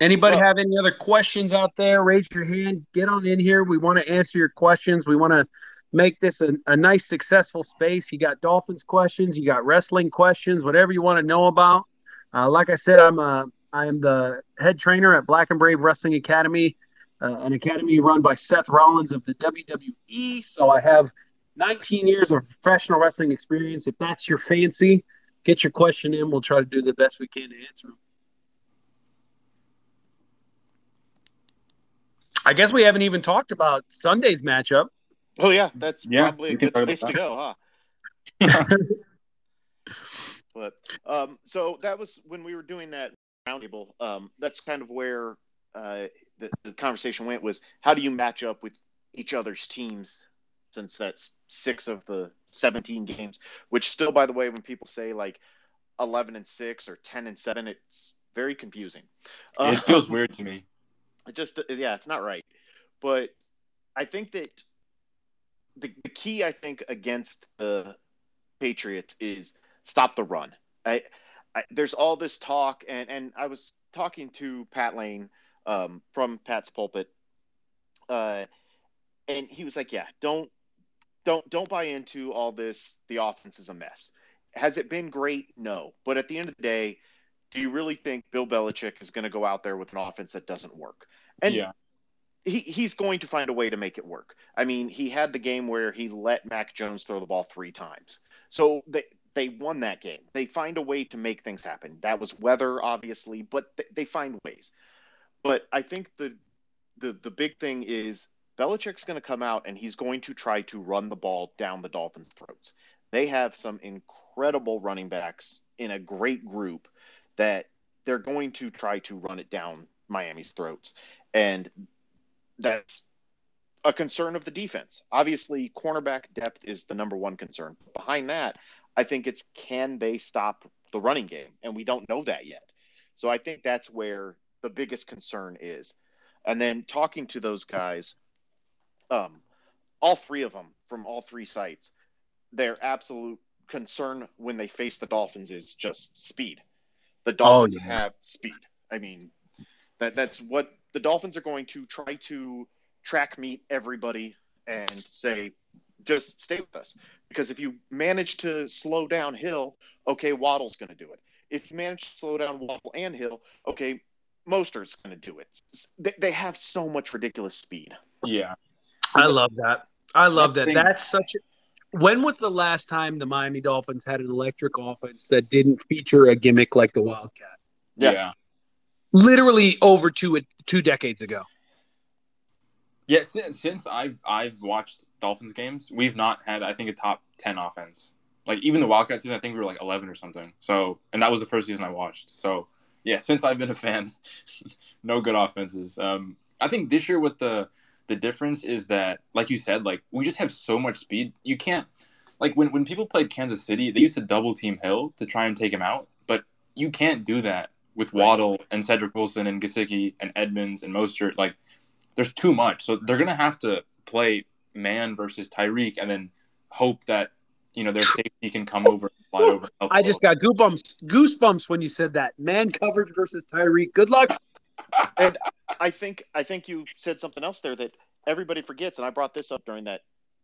Anybody Well- have any other questions out there? Raise your hand. Get on in here. We want to answer your questions. We want to make this a, a nice, successful space. You got Dolphins questions, you got wrestling questions, whatever you want to know about. Uh, like I said, I'm a I am the head trainer at Black and Brave Wrestling Academy, uh, an academy run by Seth Rollins of the WWE. So I have 19 years of professional wrestling experience. If that's your fancy, get your question in. We'll try to do the best we can to answer them. I guess we haven't even talked about Sunday's matchup. Oh yeah, that's Yeah, probably a good place to go, huh? But um, so that was when we were doing that roundtable. Um, that's kind of where uh, the, the conversation went was how do you match up with each other's teams since that's six of the 17 games, which still, by the way, when people say like 11 and six or 10 and seven, it's very confusing. It feels Um, weird to me. it just yeah it's not right but i think that the, the key i think against the patriots is stop the run I, I there's all this talk and and i was talking to pat lane um, from pat's pulpit uh, and he was like yeah don't don't don't buy into all this. The offense is a mess. Has it been great? No. But at the end of the day, do you really think Bill Belichick is going to go out there with an offense that doesn't work? And yeah. he, he's going to find a way to make it work. I mean, he had the game where he let Mac Jones throw the ball three times. So they, they won that game. They find a way to make things happen. That was weather, obviously, but they, they find ways. But I think the the the big thing is Belichick's going to come out and he's going to try to run the ball down the Dolphins' throats. They have some incredible running backs in a great group that they're going to try to run it down Miami's throats. And that's a concern of the defense. Obviously, cornerback depth is the number one concern. Behind that, I think it's can they stop the running game? And we don't know that yet. So I think that's where the biggest concern is. And then talking to those guys, um, all three of them from all three sites, their absolute concern when they face the Dolphins is just speed. The Dolphins oh, yeah. have speed. I mean, that that's what the Dolphins are going to try to track meet everybody and say, just stay with us. Because if you manage to slow down Hill, okay, Waddle's going to do it. If you manage to slow down Waddle and Hill, okay, Mostert's going to do it. They, they have so much ridiculous speed. Yeah. I love that. I love that. That's such a. When was the last time the Miami Dolphins had an electric offense that didn't feature a gimmick like the Wildcat? Yeah. yeah. Literally over two two decades ago. Yeah, since, since I've I've watched Dolphins games, we've not had I think a top ten offense. Like even the Wildcat season, I think we were like eleven or something. So, and that was the first season I watched. So, yeah, since I've been a fan, no good offenses. Um, I think this year with the the difference is that, like you said, like we just have so much speed. You can't like when when people played Kansas City, they used to double team Hill to try and take him out, but you can't do that with Waddle and Cedric Wilson and Gesicki and Edmonds and Mostert. Like there's too much, so they're gonna have to play man versus Tyreek and then hope that you know their safety can come over and slide over. I just got goosebumps goosebumps when you said that man coverage versus Tyreek. Good luck. And I think I think you said something else there that everybody forgets, and I brought this up during that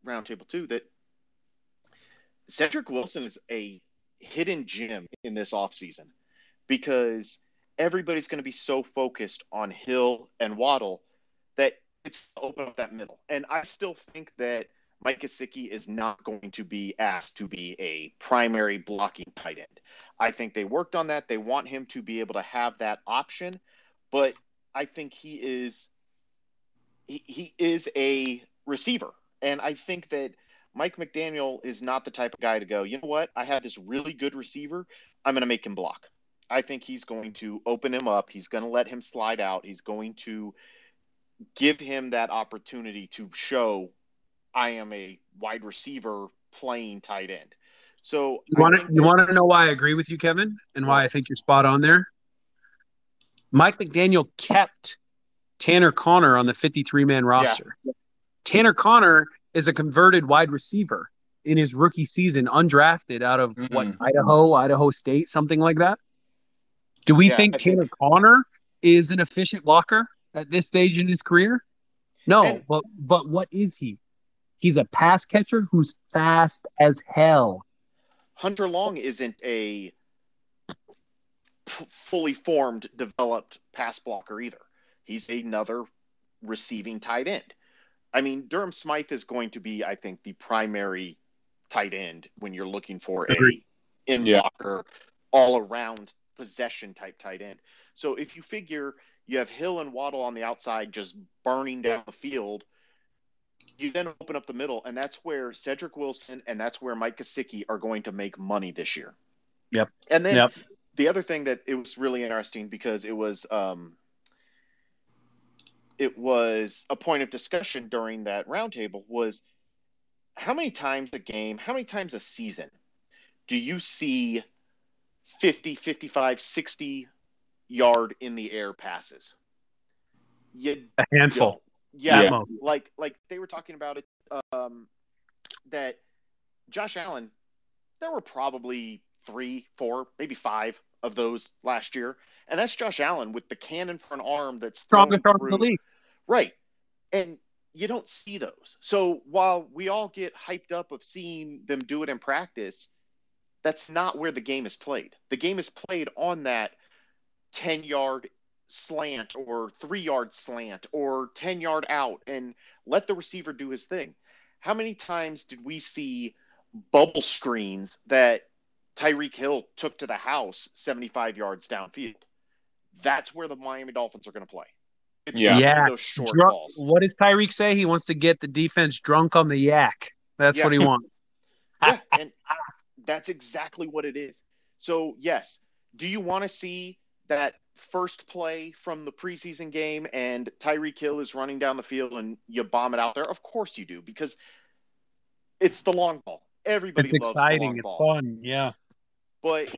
roundtable too. That Cedric Wilson is a hidden gem in this offseason because everybody's going to be so focused on Hill and Waddle that it's open up that middle. And I still think that Mike Gesicki is not going to be asked to be a primary blocking tight end. I think they worked on that. They want him to be able to have that option, but I think he is he, he is a receiver. And I think that Mike McDaniel is not the type of guy to go, you know what? I have this really good receiver. I'm going to make him block. I think he's going to open him up. He's going to let him slide out. He's going to give him that opportunity to show I am a wide receiver playing tight end. So you want to you want to know why I agree with you, Kevin, and why I think you're spot on there. Mike McDaniel kept Tanner Conner on the 53 man roster. Yeah. Tanner Conner is a converted wide receiver in his rookie season, undrafted out of mm-hmm. what Idaho, Idaho State, something like that. Do we yeah, think I Tanner think... Conner is an efficient blocker at this stage in his career? No, and... but but what is he? He's a pass catcher who's fast as hell. Hunter Long isn't a fully formed, developed pass blocker either. He's another receiving tight end. I mean, Durham Smythe is going to be, I think, the primary tight end when you're looking for a in blocker, yeah. all around possession type tight end. So if you figure you have Hill and Waddle on the outside just burning down the field, you then open up the middle, and that's where Cedric Wilson and that's where Mike Gesicki are going to make money this year. Yep. And then yep. the other thing that it was really interesting because it was um, it was a point of discussion during that roundtable was how many times a game, how many times a season do you see 50, 55, 60 yard in the air passes? You, a handful. yeah, yeah. like like they were talking about it um, that Josh Allen, there were probably three, four, maybe five of those last year. And that's Josh Allen with the cannon for an arm that's strongest arm in the league. Right. And you don't see those. So while we all get hyped up of seeing them do it in practice, that's not where the game is played. The game is played on that 10 yard slant or three yard slant or 10 yard out and let the receiver do his thing. How many times did we see bubble screens that Tyreek Hill took to the house 75 yards downfield? That's where the Miami Dolphins are going to play. It's yeah. yeah. Those short Drunk, balls. What does Tyreek say? He wants to get the defense drunk on the yak. That's Yeah. what he wants. yeah, and that's exactly what it is. So, yes, do you want to see that first play from the preseason game and Tyreek Hill is running down the field and you bomb it out there? Of course you do because it's the long ball. Everybody It's loves the exciting. long It's ball. fun. Yeah. But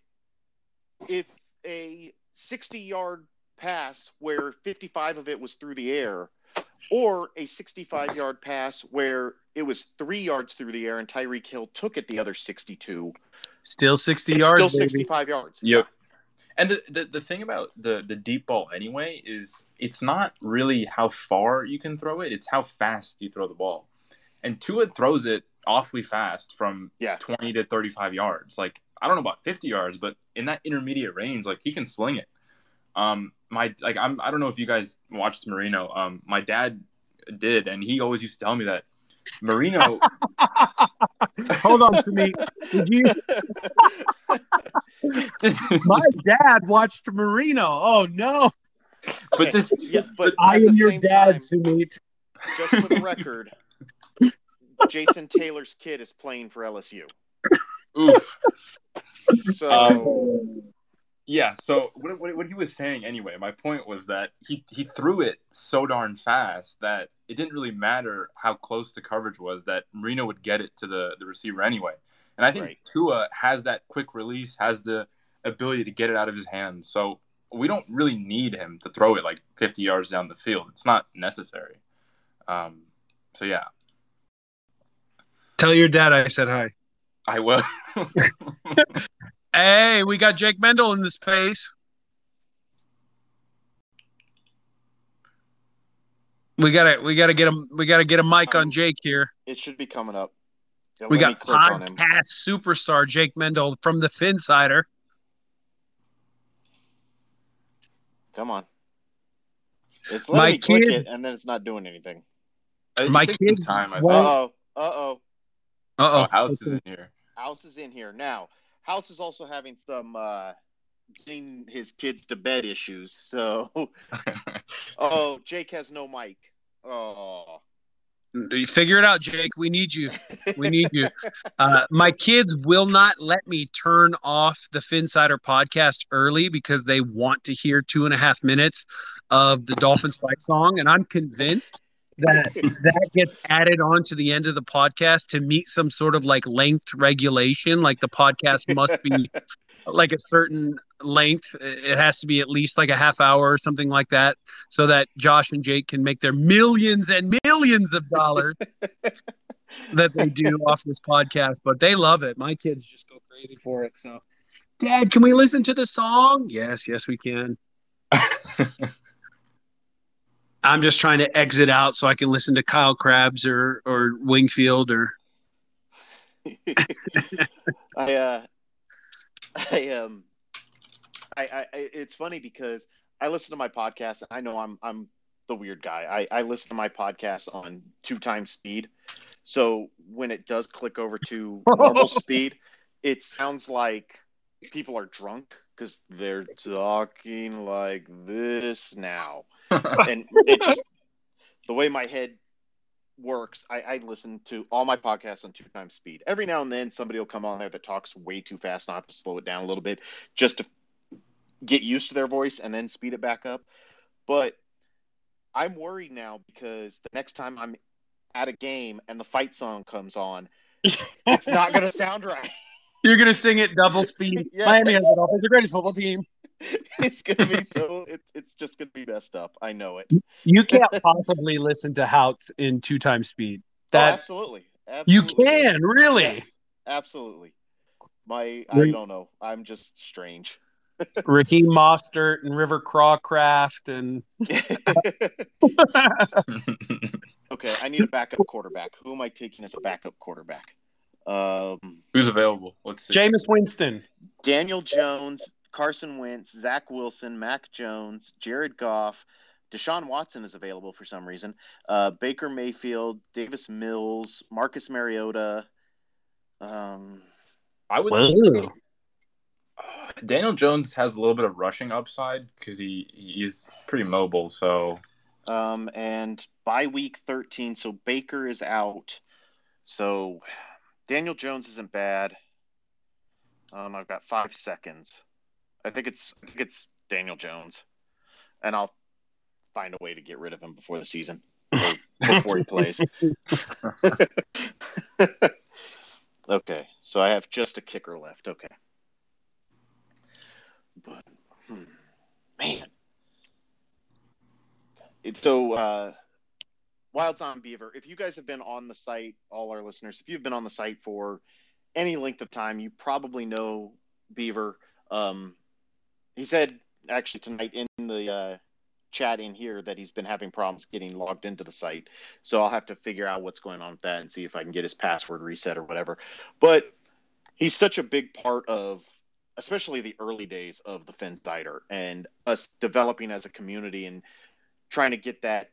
if a 60 yard pass where 55 of it was through the air, or a 65 yard pass where it was three yards through the air and Tyreek Hill took it the other 62, Still 60 it's yards. still baby. 65 yards. Yep. And the, the the thing about the the deep ball anyway is it's not really how far you can throw it; it's how fast you throw the ball. And Tua throws it awfully fast from Yeah. 20 to 35 yards. Like I don't know about 50 yards, but in that intermediate range, like he can sling it. Um, my like I'm I don't know if you guys watched Marino. Um, my dad did, and he always used to tell me that Marino. Hold on to me. Did you? My dad watched Marino. Oh no! but just yeah, but I at am your same dad, time, Summet. just for the record, Jason Taylor's kid is playing for LSU. Oof. So Um, Yeah. So what, what, what he was saying anyway, my point was that he, he threw it so darn fast that it didn't really matter how close the coverage was that Marino would get it to the, the receiver anyway. And I think Right. Tua has that quick release, has the ability to get it out of his hands. So we don't really need him to throw it like 50 yards down the field. It's not necessary. Um, so yeah, Tell your dad I said hi. I will. Hey, we got Jake Mendel in the space. We gotta, we gotta get him. We gotta get a mic on Jake here. it should be coming up. Yeah, We got click on him. podcast superstar Jake Mendel from the Phinsider. Come on. It's My letting me click it and then it's not doing anything. My takes some kids time. I Uh oh. Uh oh. Uh Oh, oh. Houts is in here. Houts is in here now. Houts is also having some uh getting his kids to bed issues. So, oh, Jake has no mic. Oh, You figure it out, Jake. We need you. We need you. Uh, my kids will not let me turn off the Phinsider podcast early because they want to hear two and a half minutes of the Dolphins fight song, and I'm convinced that that gets added on to the end of the podcast to meet some sort of like length regulation. Like the podcast must be like a certain length. It has to be at least like a half hour or something like that, so that Josh and Jake can make their millions and millions of dollars that they do off this podcast. But they love it. My kids just go crazy for it. So, Dad, can we listen to the song? Yes, yes, we can. I'm just trying to exit out so I can listen to Kyle Crabbs or or Wingfield or I uh, I um, I, I I- it's funny because I listen to my podcast and I know I'm I'm the weird guy. I I listen to my podcast on two times speed, so when it does click over to normal speed, it sounds like people are drunk because they're talking like this now, and it just the way my head works, I, I listen to all my podcasts on two times speed. Every now and then, somebody will come on there that talks way too fast, and I have to slow it down a little bit just to get used to their voice and then speed it back up. But I'm worried now because the next time I'm at a game and the fight song comes on, it's not going to sound right. You're gonna sing it double speed. Yes. Miami has the Dolphins, the greatest football team. It's going to be so. It's it's just going to be messed up. I know it. You can't possibly listen to Hout in two times speed. oh, That absolutely. you can really. Yes, absolutely. My I don't know. I'm just strange. Ricky Mostert and River Cracraft and okay, I need need a backup quarterback. Who am I taking as a backup quarterback? Um, Who's available? Let's see. Jameis Winston, Daniel Jones, Carson Wentz, Zach Wilson, Mac Jones, Jared Goff, Deshaun Watson is available for some reason. Uh, Baker Mayfield, Davis Mills, Marcus Mariota. Um, I would. Daniel Jones has a little bit of rushing upside because he he's pretty mobile. So, um, and by week thirteen, so Baker is out. So Daniel Jones isn't bad. Um, I've got five seconds. I think it's I think it's Daniel Jones, and I'll find a way to get rid of him before the season, before he plays. okay, so I have just a kicker left. Okay, but hmm, man, it's so. Uh, Wilds on Beaver. If you guys have been on the site, all our listeners, if you've been on the site for any length of time, you probably know Beaver. Um, he said actually tonight in the uh, chat in here that he's been having problems getting logged into the site. So I'll have to figure out what's going on with that and see if I can get his password reset or whatever. But he's such a big part of especially the early days of the Phinsider and us developing as a community and trying to get that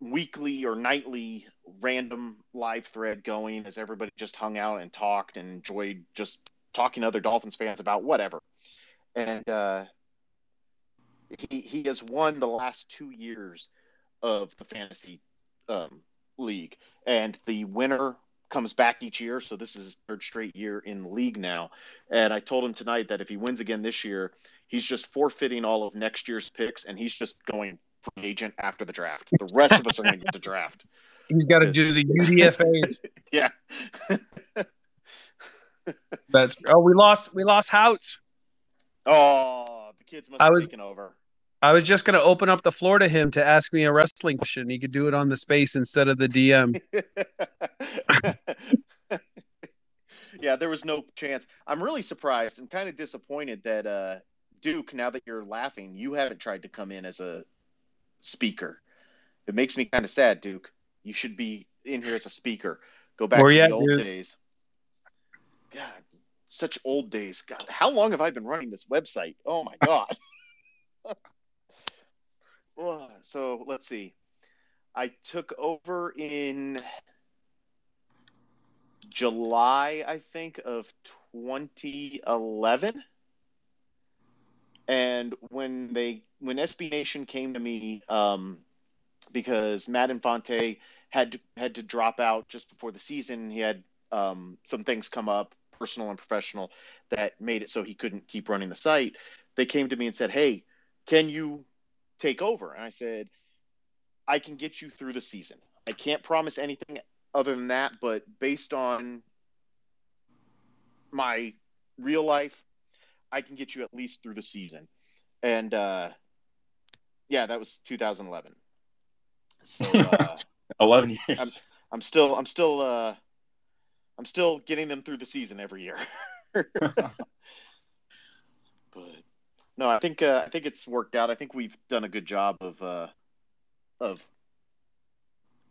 weekly or nightly random live thread going as everybody just hung out and talked and enjoyed just talking to other Dolphins fans about whatever. And uh, he he has won the last two years of the fantasy um, league, and the winner comes back each year. So this is his third straight year in the league now. And I told him tonight that if he wins again this year, he's just forfeiting all of next year's picks, and he's just going free agent after the draft. The rest of us are going to get the draft. He's got to do the UDFA's. yeah. That's oh, we lost we lost Houts. Oh, the kids must have I was- taken over. I was just going to open up the floor to him to ask me a wrestling question. He could do it on the space instead of the DM. yeah, there was no chance. I'm really surprised and kind of disappointed that uh, Duke. Now that you're laughing, you haven't tried to come in as a speaker. It makes me kind of sad, Duke. You should be in here as a speaker. Go back Where to you the old dude? days. God, such old days. God, how long have I been running this website? Oh my god. So let's see. I took over in July, I think, of 2011. And when they when SB Nation came to me, um, because Matt Infante had to, had to drop out just before the season, he had um, some things come up, personal and professional, that made it so he couldn't keep running the site. They came to me and said, "Hey, can you take over?" And I said, "I can get you through the season. I can't promise anything other than that, but based on my real life, I can get you at least through the season." And uh, yeah, that was 2011. So uh, 11 years. I'm, I'm still I'm still uh, I'm still getting them through the season every year. but no, I think uh, I think it's worked out. I think we've done a good job of uh, of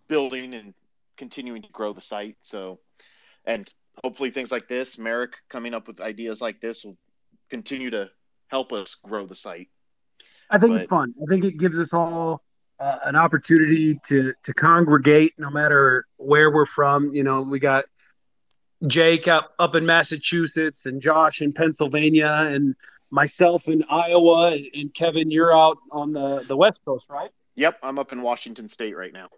building and continuing to grow the site. So, and hopefully things like this, Marek coming up with ideas like this will continue to help us grow the site. I think But- it's fun. I think it gives us all uh, an opportunity to to congregate, no matter where we're from. You know, we got Jake up up in Massachusetts, and Josh in Pennsylvania, and myself in Iowa, and, and Kevin, you're out on the the West Coast, right? Yep, I'm up in Washington State right now.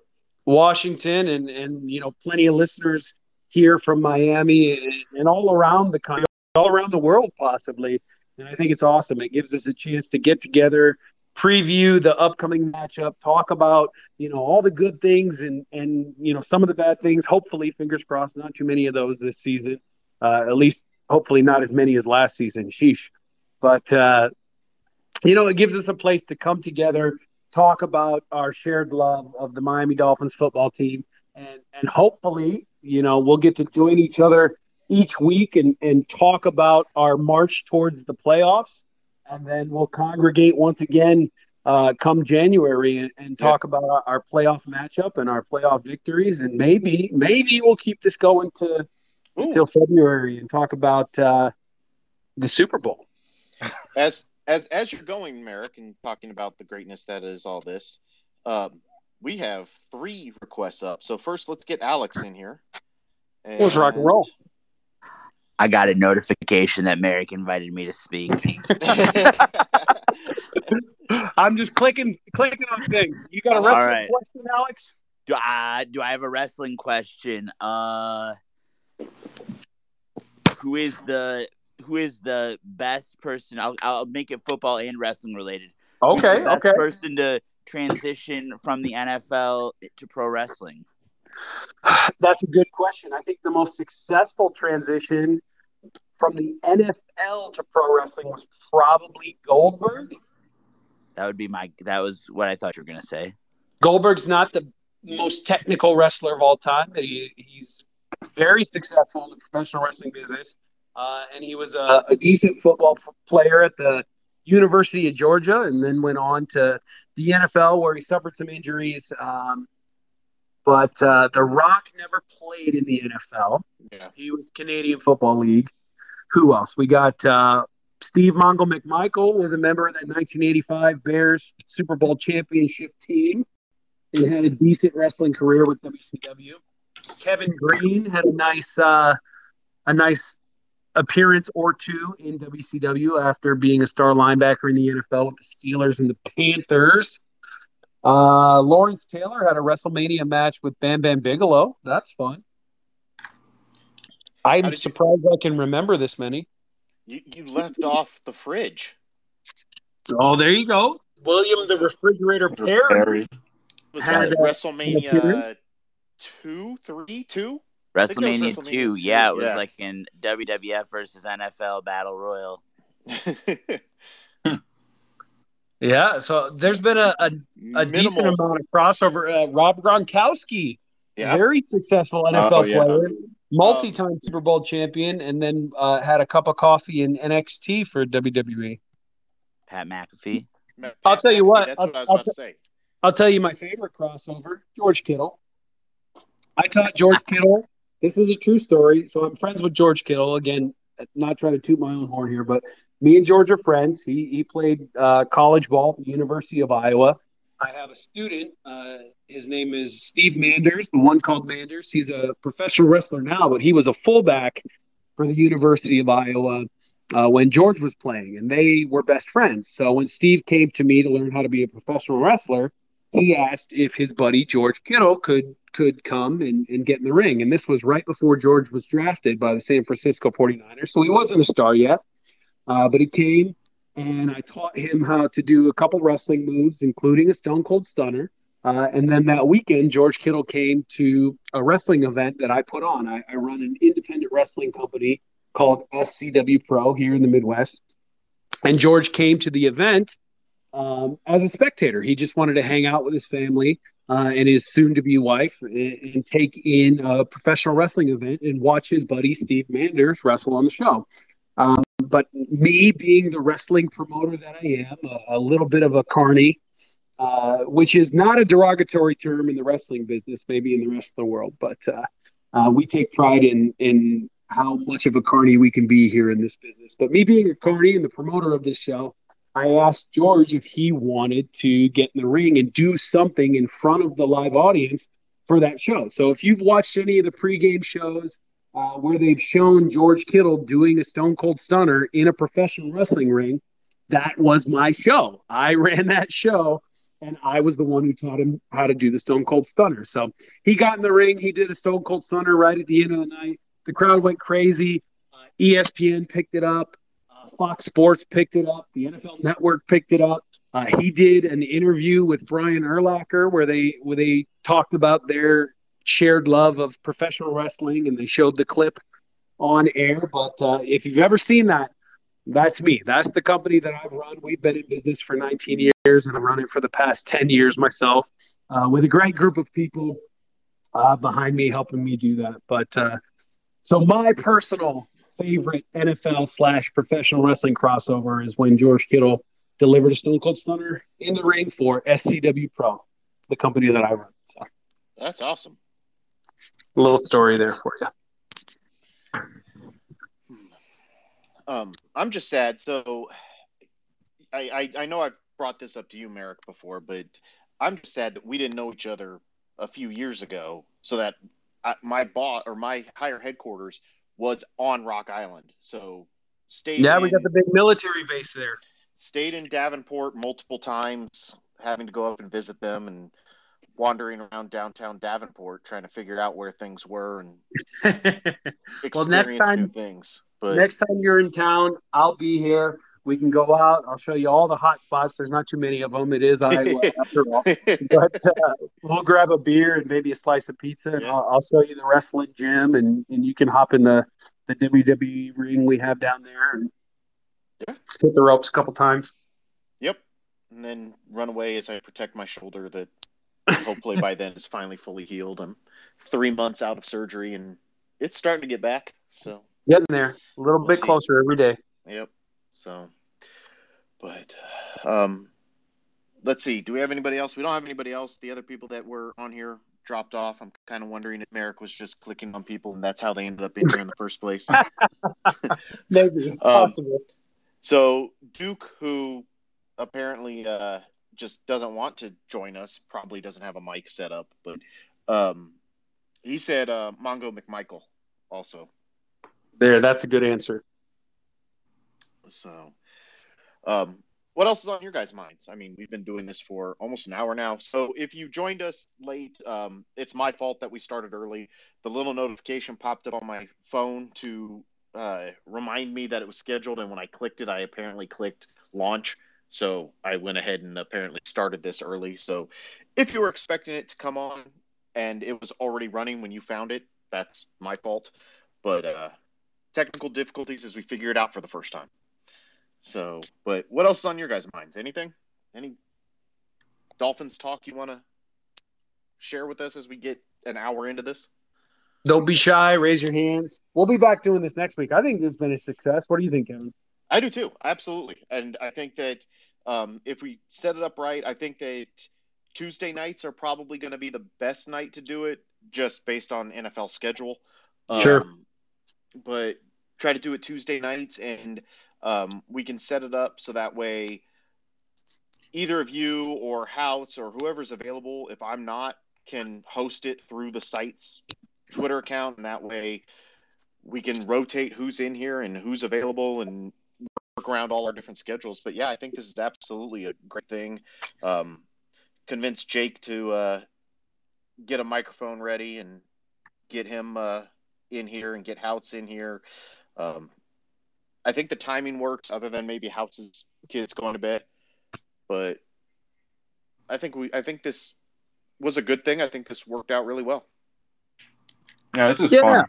Washington, and and you know, plenty of listeners here from Miami and, and all around the country, all around the world, possibly. And I think it's awesome. It gives us a chance to get together, preview the upcoming matchup, talk about you know all the good things and and you know some of the bad things. Hopefully, fingers crossed, not too many of those this season. Uh, at least, hopefully, not as many as last season. Sheesh. But uh, you know, it gives us a place to come together, talk about our shared love of the Miami Dolphins football team, and and hopefully, you know, we'll get to join each other each week and and talk about our march towards the playoffs, and then we'll congregate once again uh, come January and, and talk about our, our, playoff matchup and our playoff victories, and maybe maybe we'll keep this going to until February and talk about uh, the Super Bowl. As as as you're going, Marek, and talking about the greatness that is all this, um, we have three requests up. So first, let's get Alex in here. And... Let's rock and roll. I got a notification that Marek invited me to speak. I'm just clicking clicking on things. You got a wrestling right. question, Alex? Do I do I have a wrestling question? Uh who is the who is the best person? I'll I'll make it football and wrestling related. Okay, okay. Person to transition from the NFL to pro wrestling. That's a good question. I think the most successful transition from the NFL to pro wrestling was probably Goldberg. That would be my. That was what I thought you were going to say. Goldberg's not the most technical wrestler of all time. He, he's very successful in the professional wrestling business, uh, and he was a, a decent football player at the University of Georgia, and then went on to the NFL where he suffered some injuries. Um, but uh, The Rock never played in the NFL. Yeah. He was Canadian Football League. Who else? We got uh, Steve Mongo McMichael was a member of that 1985 Bears Super Bowl championship team and had a decent wrestling career with WCW. Kevin Greene had a nice uh, a nice appearance or two in WCW after being a star linebacker in the NFL with the Steelers and the Panthers. Uh, Lawrence Taylor had a WrestleMania match with Bam Bam Bigelow. That's fun. I'm surprised you... I can remember this many. You, you left off the fridge. Oh, there you go. William the Refrigerator Perry. Was that WrestleMania two, three, two? WrestleMania, WrestleMania 2, 2, yeah, it was yeah. like in WWF versus NFL Battle Royal. yeah, so there's been a, a, a decent amount of crossover. Uh, Rob Gronkowski, yeah. very successful NFL oh, yeah. player, multi-time um, Super Bowl champion, and then uh, had a cup of coffee in NXT for WWE. Pat McAfee. Pat I'll tell you what. That's I'll, what I was I'll about t- to say. I'll tell you my favorite crossover: George Kittle. I taught George Kittle. This is a true story. So I'm friends with George Kittle. Again, not trying to toot my own horn here, but me and George are friends. He he played uh, college ball at the University of Iowa. I have a student. Uh, his name is Steve Manders, the one called Manders. He's a professional wrestler now, but he was a fullback for the University of Iowa uh, when George was playing, and they were best friends. So when Steve came to me to learn how to be a professional wrestler, he asked if his buddy George Kittle could could come and, and get in the ring. And this was right before George was drafted by the San Francisco 49ers. So he wasn't a star yet, uh, but he came and I taught him how to do a couple wrestling moves, including a Stone Cold Stunner. Uh, and then that weekend, George Kittle came to a wrestling event that I put on. I, I run an independent wrestling company called SCW Pro here in the Midwest. And George came to the event um, as a spectator. He just wanted to hang out with his family uh, and his soon-to-be wife and, and, take in a professional wrestling event and watch his buddy Steve Manders wrestle on the show. Um, but me being the wrestling promoter that I am, a, a little bit of a carny, uh, which is not a derogatory term in the wrestling business, maybe in the rest of the world, but uh, uh, we take pride in in how much of a carny we can be here in this business. But me being a carny and the promoter of this show, I asked George if he wanted to get in the ring and do something in front of the live audience for that show. So if you've watched any of the pregame shows uh, where they've shown George Kittle doing a Stone Cold Stunner in a professional wrestling ring, that was my show. I ran that show and I was the one who taught him how to do the Stone Cold Stunner. So he got in the ring, he did a Stone Cold Stunner right at the end of the night. The crowd went crazy. Uh, ESPN picked it up. Fox Sports picked it up. The NFL Network picked it up. Uh, he did an interview with Brian Urlacher where they where they talked about their shared love of professional wrestling, and they showed the clip on air. But uh, if you've ever seen that, that's me. That's the company that I've run. We've been in business for 19 years, and I've run it for the past 10 years myself, uh, with a great group of people uh, behind me helping me do that. But uh, so my personal favorite NFL slash professional wrestling crossover is when George Kittle delivered a Stone Cold Stunner in the ring for SCW Pro, the company that I run. So That's awesome. a little story there for you. Um, I'm just sad. So I, I I know I've brought this up to you, Marek, before, but I'm just sad that we didn't know each other a few years ago, so that I, my boss or my higher headquarters was on Rock Island. So stayed. Yeah, in, we got the big military base there. stayed in Davenport multiple times, having to go up and visit them and wandering around downtown Davenport trying to figure out where things were and experience Well, next new time- things. But Next time you're in town, I'll be here. We can go out. I'll show you all the hot spots. There's not too many of them. It is Iowa after all. But uh, we'll grab a beer and maybe a slice of pizza, and I'll, I'll show you the wrestling gym, and, and you can hop in the, the WWE ring we have down there and hit the ropes a couple times. Yep. And then run away as I protect my shoulder that hopefully by then is finally fully healed. I'm three months out of surgery and it's starting to get back. So, Getting there, a little bit see. closer every day. yep. So, but, um, let's see. Do we have anybody else? We don't have anybody else. The other people that were on here dropped off. I'm kind of wondering if Marek was just clicking on people and that's how they ended up in here in the first place. Maybe it's possible. So Duke, who apparently uh, just doesn't want to join us, probably doesn't have a mic set up, but um, he said uh, Mongo McMichael also. There, that's a good answer. So, um, what else is on your guys' minds? I mean, we've been doing this for almost an hour now. So, if you joined us late, um, it's my fault that we started early. The little notification popped up on my phone to uh, remind me that it was scheduled, and when I clicked it, I apparently clicked launch. So, I went ahead and apparently started this early. So, if you were expecting it to come on and it was already running when you found it, that's my fault. But uh, technical difficulties as we figure it out for the first time. So, but what else is on your guys' minds? Anything? Any Dolphins talk you want to share with us as we get an hour into this? Don't be shy. Raise your hands. We'll be back doing this next week. I think this has been a success. What do you think, Kevin? I do too, absolutely. And I think that um, if we set it up right, I think that Tuesday nights are probably going to be the best night to do it, just based on NFL schedule. Sure. But try to do it Tuesday nights, and um, we can set it up so that way either of you or Houts or whoever's available, if I'm not, can host it through the site's Twitter account, and that way we can rotate who's in here and who's available and work around all our different schedules. But yeah, I think this is absolutely a great thing. Um, convince Jake to uh, get a microphone ready and get him uh, in here and get Houts in here. Um, I think the timing works, other than maybe Houts' kids going to bed. But I think we, I think this was a good thing. I think this worked out really well. Yeah, this is Yeah. fun.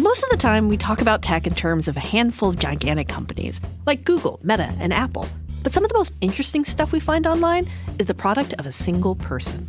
Most of the time, we talk about tech in terms of a handful of gigantic companies like Google, Meta, and Apple. But some of the most interesting stuff we find online is the product of a single person.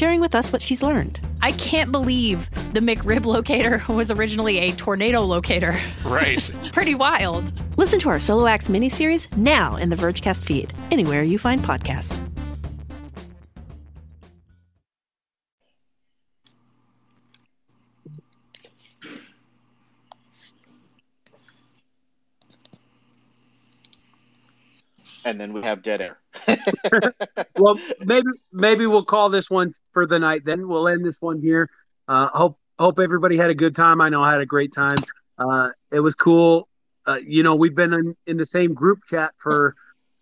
sharing with us what she's learned. I can't believe the McRib locator was originally a tornado locator. Right. Pretty wild. Listen to our Solo Acts miniseries now in the Vergecast feed, anywhere you find podcasts. And then we have dead air. well, maybe maybe we'll call this one for the night. Then we'll end this one here. Uh, hope hope everybody had a good time. I know I had a great time. Uh, it was cool. Uh, you know, we've been in, in the same group chat for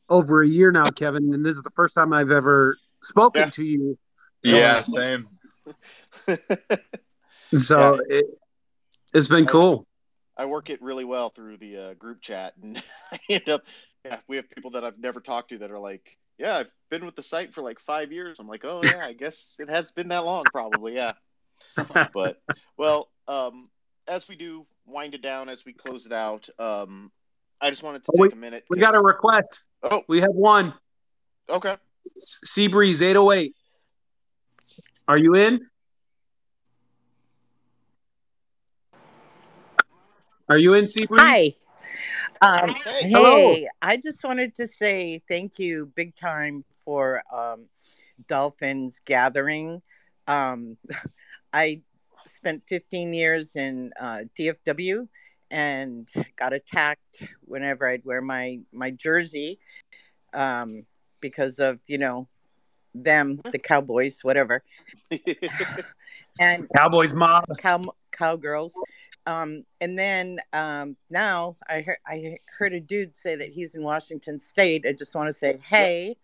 over a year now, Kevin, and this is the first time I've ever spoken to you. Yeah, same. So it, it's been cool. I work it really well through the uh, group chat, and I end up Yeah, we have people that I've never talked to that are like, "Yeah, I've been with the site for like five years." I'm like, "Oh yeah, I guess it has been that long, probably." Yeah. but well, um, as we do wind it down, as we close it out, um, I just wanted to Oh, take we, a minute. we got a request. Oh, we have one. Okay. Seabreeze 808. Are you in? Are you in Seabreeze? Hi. Um, Hey. hey, Hello. I just wanted to say thank you big time for um, Dolphins gathering. Um, I spent 15 years in uh, DFW and got attacked whenever I'd wear my, my jersey um, because of, you know, them, the Cowboys, whatever. and Cowboys mob. cow cowgirls. Um, and then um, now I heard I heard a dude say that he's in Washington State. I just want to say, hey,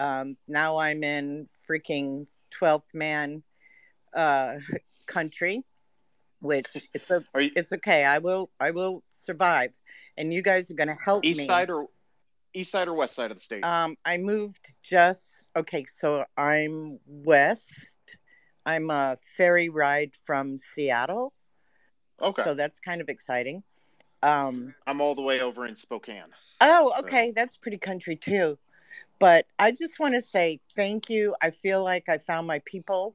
um, now I'm in freaking twelfth man uh, country, which it's a, it's okay. I will I will survive, and you guys are going to help East me. side or east side or west side of the state? Um, I moved just okay. So I'm west. I'm a ferry ride from Seattle. Okay. So that's kind of exciting. Um, I'm all the way over in Spokane. oh, okay. That's pretty country too. But I just want to say thank you. I feel like I found my people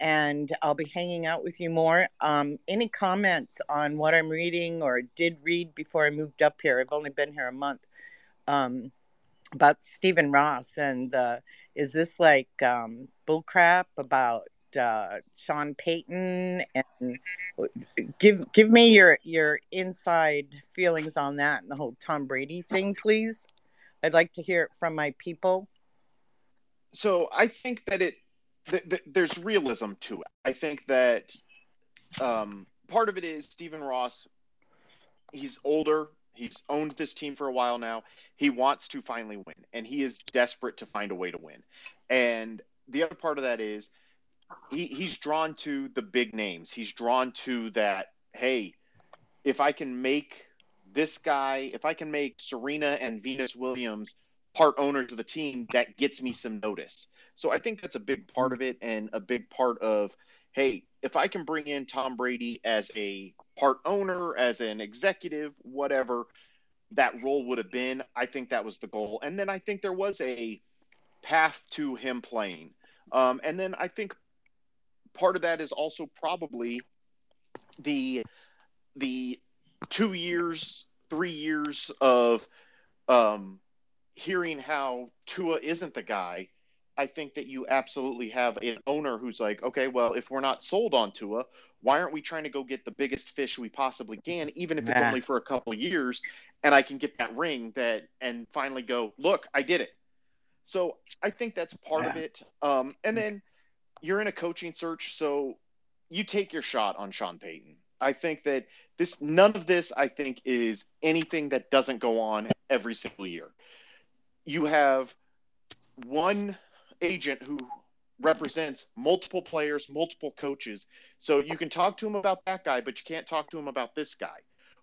and I'll be hanging out with you more. Um, any comments on what I'm reading or did read before I moved up here? I've only been here a month. Um, about Stephen Ross and uh, is this like um, bullcrap about uh, Sean Payton and give give me your your inside feelings on that and the whole Tom Brady thing, please. I'd like to hear it from my people. so I think that it th- th- there's realism to it. I think that um, part of it is Stephen Ross. He's older. He's owned this team for a while now. He wants to finally win, and he is desperate to find a way to win. And the other part of that is he, he's drawn to the big names. He's drawn to that. Hey, if I can make this guy, if I can make Serena and Venus Williams part owners of the team, that gets me some notice. So I think that's a big part of it and a big part of, hey, if I can bring in Tom Brady as a part owner, as an executive, whatever that role would have been, I think that was the goal. And then I think there was a path to him playing. Um, and then I think part of that is also probably the the two years, three years of um, hearing how Tua isn't the guy. I think that you absolutely have an owner who's like, okay, well, if we're not sold on Tua, why aren't we trying to go get the biggest fish we possibly can, even if it's only for a couple years, and I can get that ring that and finally go, look, I did it. So I think that's part of it. Um, and then you're in a coaching search, so you take your shot on Sean Payton. I think that this none of this I think is anything that doesn't go on every single year. You have one agent who represents multiple players, multiple coaches. So you can talk to him about that guy, but you can't talk to him about this guy.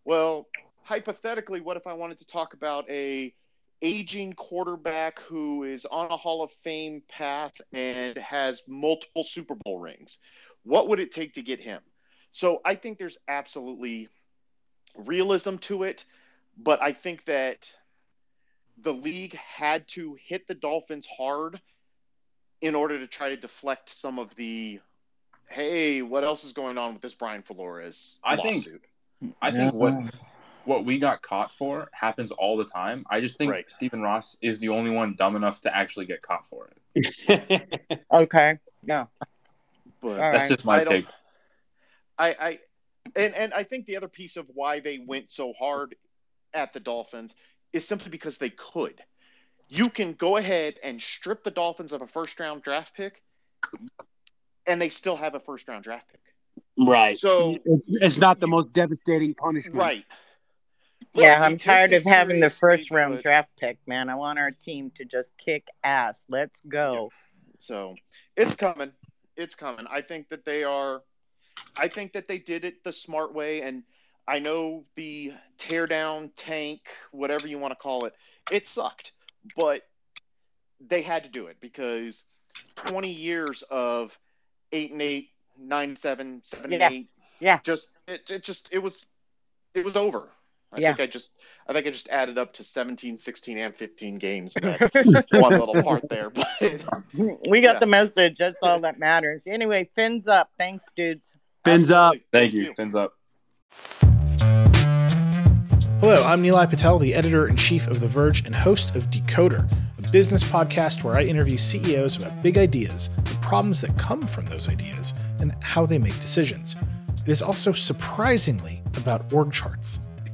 Well, hypothetically, what if I wanted to talk about a aging quarterback who is on a Hall of Fame path and has multiple Super Bowl rings? What would it take to get him? So I think there's absolutely realism to it, but I think that the league had to hit the Dolphins hard in order to try to deflect some of the hey, what else is going on with this Brian Flores I think- I think what what we got caught for happens all the time. I just think Stephen Ross is the only one dumb enough to actually get caught for it. Okay. Yeah. But All That's right. just my I take. I, I and and I think the other piece of why they went so hard at the Dolphins is simply because they could. You can go ahead and strip the Dolphins of a first round draft pick, and they still have a first round draft pick. Right. So it's it's not the most devastating punishment. right. Yeah, I'm tired of having the first round but- draft pick, man. I want our team to just kick ass. Let's go. So it's coming. It's coming. I think that they are. I think that they did it the smart way, and I know the tear down tank, whatever you want to call it, it sucked, but they had to do it because 20 years of eight and eight, nine seven, seven Yeah. and eight, Yeah. just it, it just it was it was over. I Yeah. think I just I think I just added up to 17, 16, and 15 games in that one little part there. But we got Yeah. the message. That's all that matters. Anyway, fins up. Thanks, dudes. Fins up. Thank you. Fins up. Hello, I'm Nilay Patel, the editor in chief of The Verge and host of Decoder, a business podcast where I interview CEOs about big ideas, the problems that come from those ideas, and how they make decisions. It is also surprisingly about org charts.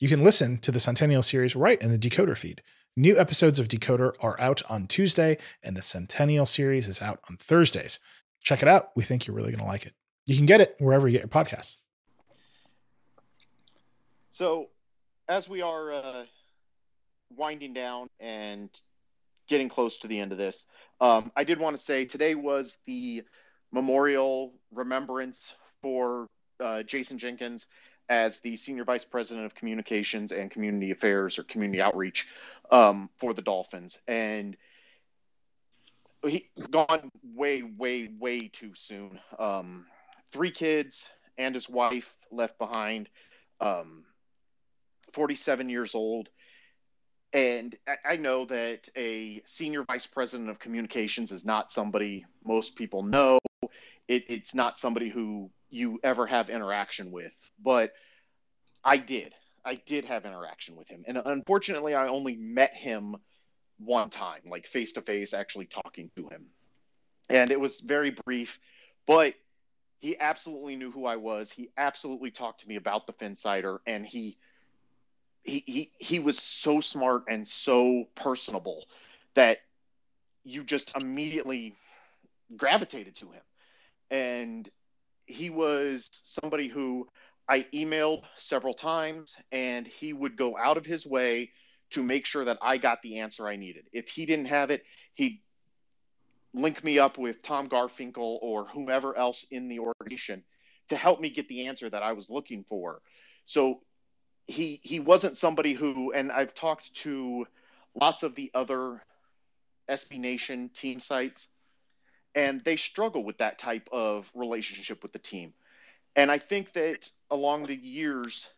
You can listen to the Centennial series right in the Decoder feed. New episodes of Decoder are out on Tuesday, and the Centennial series is out on Thursdays. Check it out. We think you're really going to like it. You can get it wherever you get your podcasts. So, as we are uh, winding down and getting close to the end of this, um, I did want to say today was the memorial remembrance for uh, Jason Jenkins as the senior vice president of communications and community affairs or community outreach um, for the Dolphins, and he's gone way, way, way too soon. Um, three kids and his wife left behind. Um, 47 years old. And I, know that a senior vice president of communications is not somebody most people know. It, it's not somebody who you ever have interaction with, but I did. I did have interaction with him. And unfortunately, I only met him one time, like face to face, actually talking to him. And it was very brief, but he absolutely knew who I was. He absolutely talked to me about the Phinsider, and he he he he was so smart and so personable that you just immediately gravitated to him. And he was somebody who I emailed several times, and he would go out of his way to make sure that I got the answer I needed. If he didn't have it, he'd link me up with Tom Garfinkel or whomever else in the organization to help me get the answer that I was looking for. So he he wasn't somebody who and I've talked to lots of the other SB Nation team sites and they struggle with that type of relationship with the team. And I think that along the years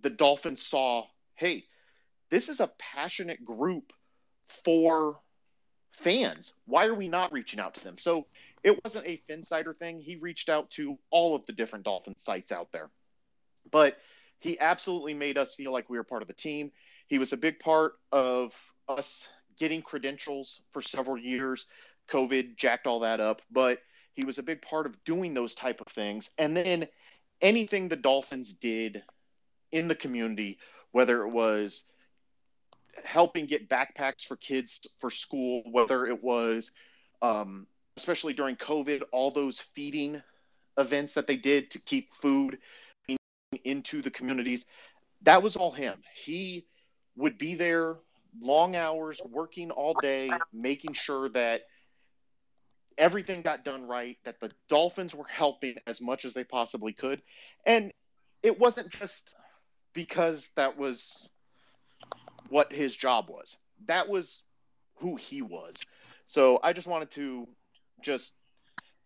the Dolphins saw, hey, this is a passionate group for fans. Why are we not reaching out to them? So it wasn't a Phinsider thing. He reached out to all of the different Dolphin sites out there. But he absolutely made us feel like we were part of the team. He was a big part of us getting credentials for several years. COVID jacked all that up, but he was a big part of doing those type of things. And then anything the Dolphins did in the community, whether it was helping get backpacks for kids for school, whether it was, um, especially during COVID, all those feeding events that they did to keep food into the communities. That was all him. He would be there long hours, working all day, making sure that everything got done right, that the Dolphins were helping as much as they possibly could. And it wasn't just because that was what his job was, that was who he was. So I just wanted to just,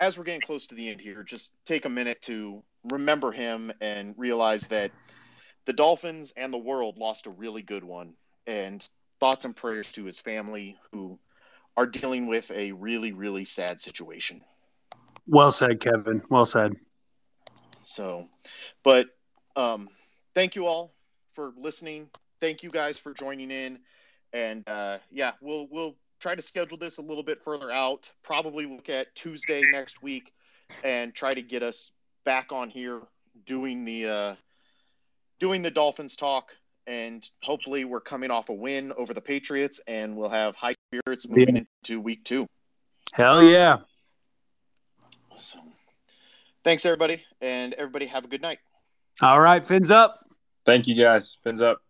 as we're getting close to the end here, just take a minute to remember him and realize that the Dolphins and the world lost a really good one. And thoughts and prayers to his family who are dealing with a really, really sad situation. Well said, Kevin. Well said. So, but um, thank you all for listening. Thank you guys for joining in. And uh, yeah, we'll we'll try to schedule this a little bit further out. Probably look at Tuesday next week and try to get us back on here doing the uh, doing the Dolphins talk, and hopefully we're coming off a win over the Patriots, and we'll have high spirits moving yeah. into week two. Hell yeah. So, thanks, everybody. And everybody have a good night. All right. Fins up. Thank you, guys. Fins up.